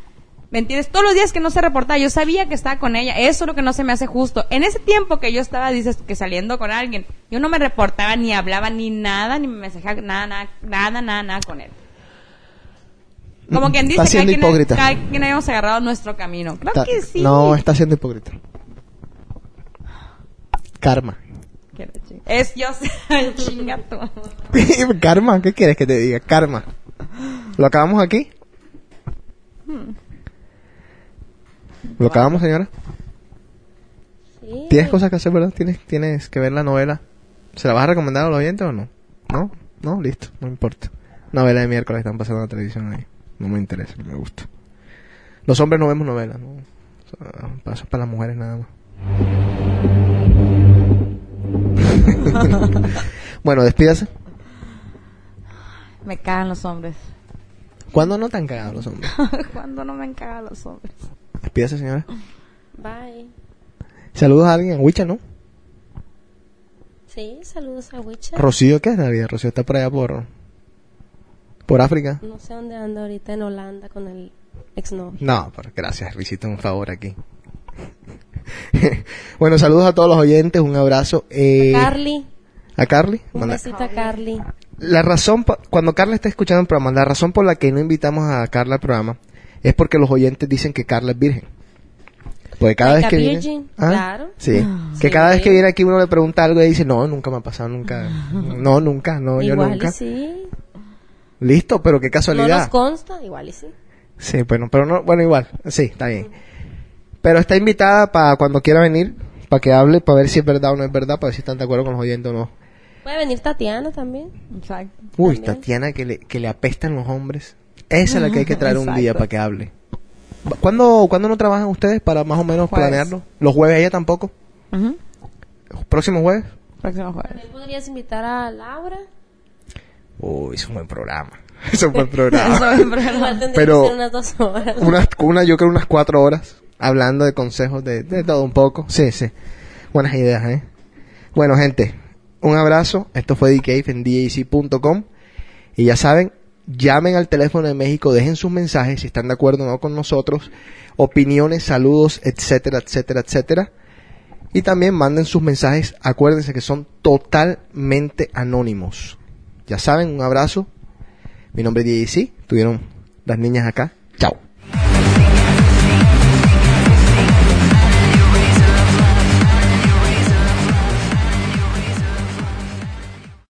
Speaker 2: ¿Me entiendes? Todos los días que no se reportaba, yo sabía que estaba con ella. Eso es lo que no se me hace justo. En ese tiempo que yo estaba, dices, que saliendo con alguien, yo no me reportaba, ni hablaba, ni nada, ni me mensajaba, nada, nada, nada, nada, nada con él. Como quien dice,
Speaker 1: Está siendo
Speaker 2: cada quien,
Speaker 1: hipócrita.
Speaker 2: cada quien habíamos agarrado nuestro camino. Claro
Speaker 1: Está-
Speaker 2: que sí.
Speaker 1: No, está siendo hipócrita. Karma.
Speaker 2: Es yo, [LAUGHS] chinga tú. [LAUGHS]
Speaker 1: Karma, ¿qué quieres que te diga? Karma. ¿Lo acabamos aquí? ¿Lo acabamos, señora?
Speaker 4: Sí.
Speaker 1: ¿Tienes cosas que hacer, verdad? ¿Tienes, tienes que ver la novela. ¿Se la vas a recomendar a los oyentes o no? ¿No? No, listo, no importa. Novela de miércoles están pasando en la televisión ahí. No me interesa, no me gusta. Los hombres no vemos novelas, ¿no? O sea, Paso para las mujeres nada más. [LAUGHS] bueno, despídase.
Speaker 2: Me cagan los hombres.
Speaker 1: ¿Cuándo no te han cagado los hombres? [LAUGHS]
Speaker 2: Cuando no me han cagado los hombres.
Speaker 1: Despídase, señora.
Speaker 4: Bye.
Speaker 1: Saludos a alguien en Huicha, ¿no?
Speaker 4: Sí, saludos a Wicha.
Speaker 1: Rocío, ¿qué es la vida? Rocío está por allá por... Por África.
Speaker 4: No sé dónde anda ahorita en Holanda con el exnovio.
Speaker 1: No, pero gracias, Luisito, un favor aquí. [LAUGHS] bueno, saludos a todos los oyentes, un abrazo. Eh,
Speaker 4: Carly.
Speaker 1: ¿A Carly?
Speaker 4: Un
Speaker 1: Manda-
Speaker 4: besito a Carly.
Speaker 1: La razón, cuando Carla está escuchando el programa, la razón por la que no invitamos a Carla al programa es porque los oyentes dicen que Carla es virgen. Porque cada vez que viene... ¿Ah?
Speaker 4: claro.
Speaker 1: Sí. Que
Speaker 4: Sí.
Speaker 1: cada vez que viene aquí uno le pregunta algo y dice, no, nunca me ha pasado, nunca. [LAUGHS] No, nunca, no, yo
Speaker 4: igual
Speaker 1: nunca.
Speaker 4: y sí.
Speaker 1: Listo, pero qué
Speaker 4: No
Speaker 1: casualidad.
Speaker 4: nos consta, igual y sí.
Speaker 1: Sí, bueno, pero no, bueno, igual, sí, está bien. Pero está invitada para cuando quiera venir, para que hable, para ver si es verdad o no es verdad, para ver si están de acuerdo con los oyentes o no.
Speaker 4: Puede venir Tatiana también.
Speaker 2: Exacto.
Speaker 1: Uy,
Speaker 4: También.
Speaker 1: Tatiana, que le, que le apestan los hombres. Esa es la que hay que traer un día para que hable. ¿Cuándo, ¿Cuándo no trabajan ustedes para más o menos
Speaker 2: Jueves.
Speaker 1: planearlo? ¿Los jueves ella tampoco? ¿Próximo jueves?
Speaker 2: Próximo jueves.
Speaker 4: También podrías invitar a Laura.
Speaker 1: Uy, es un buen programa. [LAUGHS] Es un buen programa. [LAUGHS]
Speaker 4: Igual tendría
Speaker 1: Pero-
Speaker 4: que ser unas dos horas.
Speaker 1: unas, una, yo creo unas cuatro horas hablando de consejos de, de todo un poco. Sí, sí. Buenas ideas, ¿eh? Bueno, gente, un abrazo. Esto fue DCave en DAC.com. Y ya saben, llamen al teléfono de México, dejen sus mensajes si están de acuerdo o no con nosotros, opiniones, saludos, etcétera, etcétera, etcétera. Y también manden sus mensajes, acuérdense que son totalmente anónimos. Ya saben, un abrazo. Mi nombre es DAC, tuvieron las niñas acá. Chao.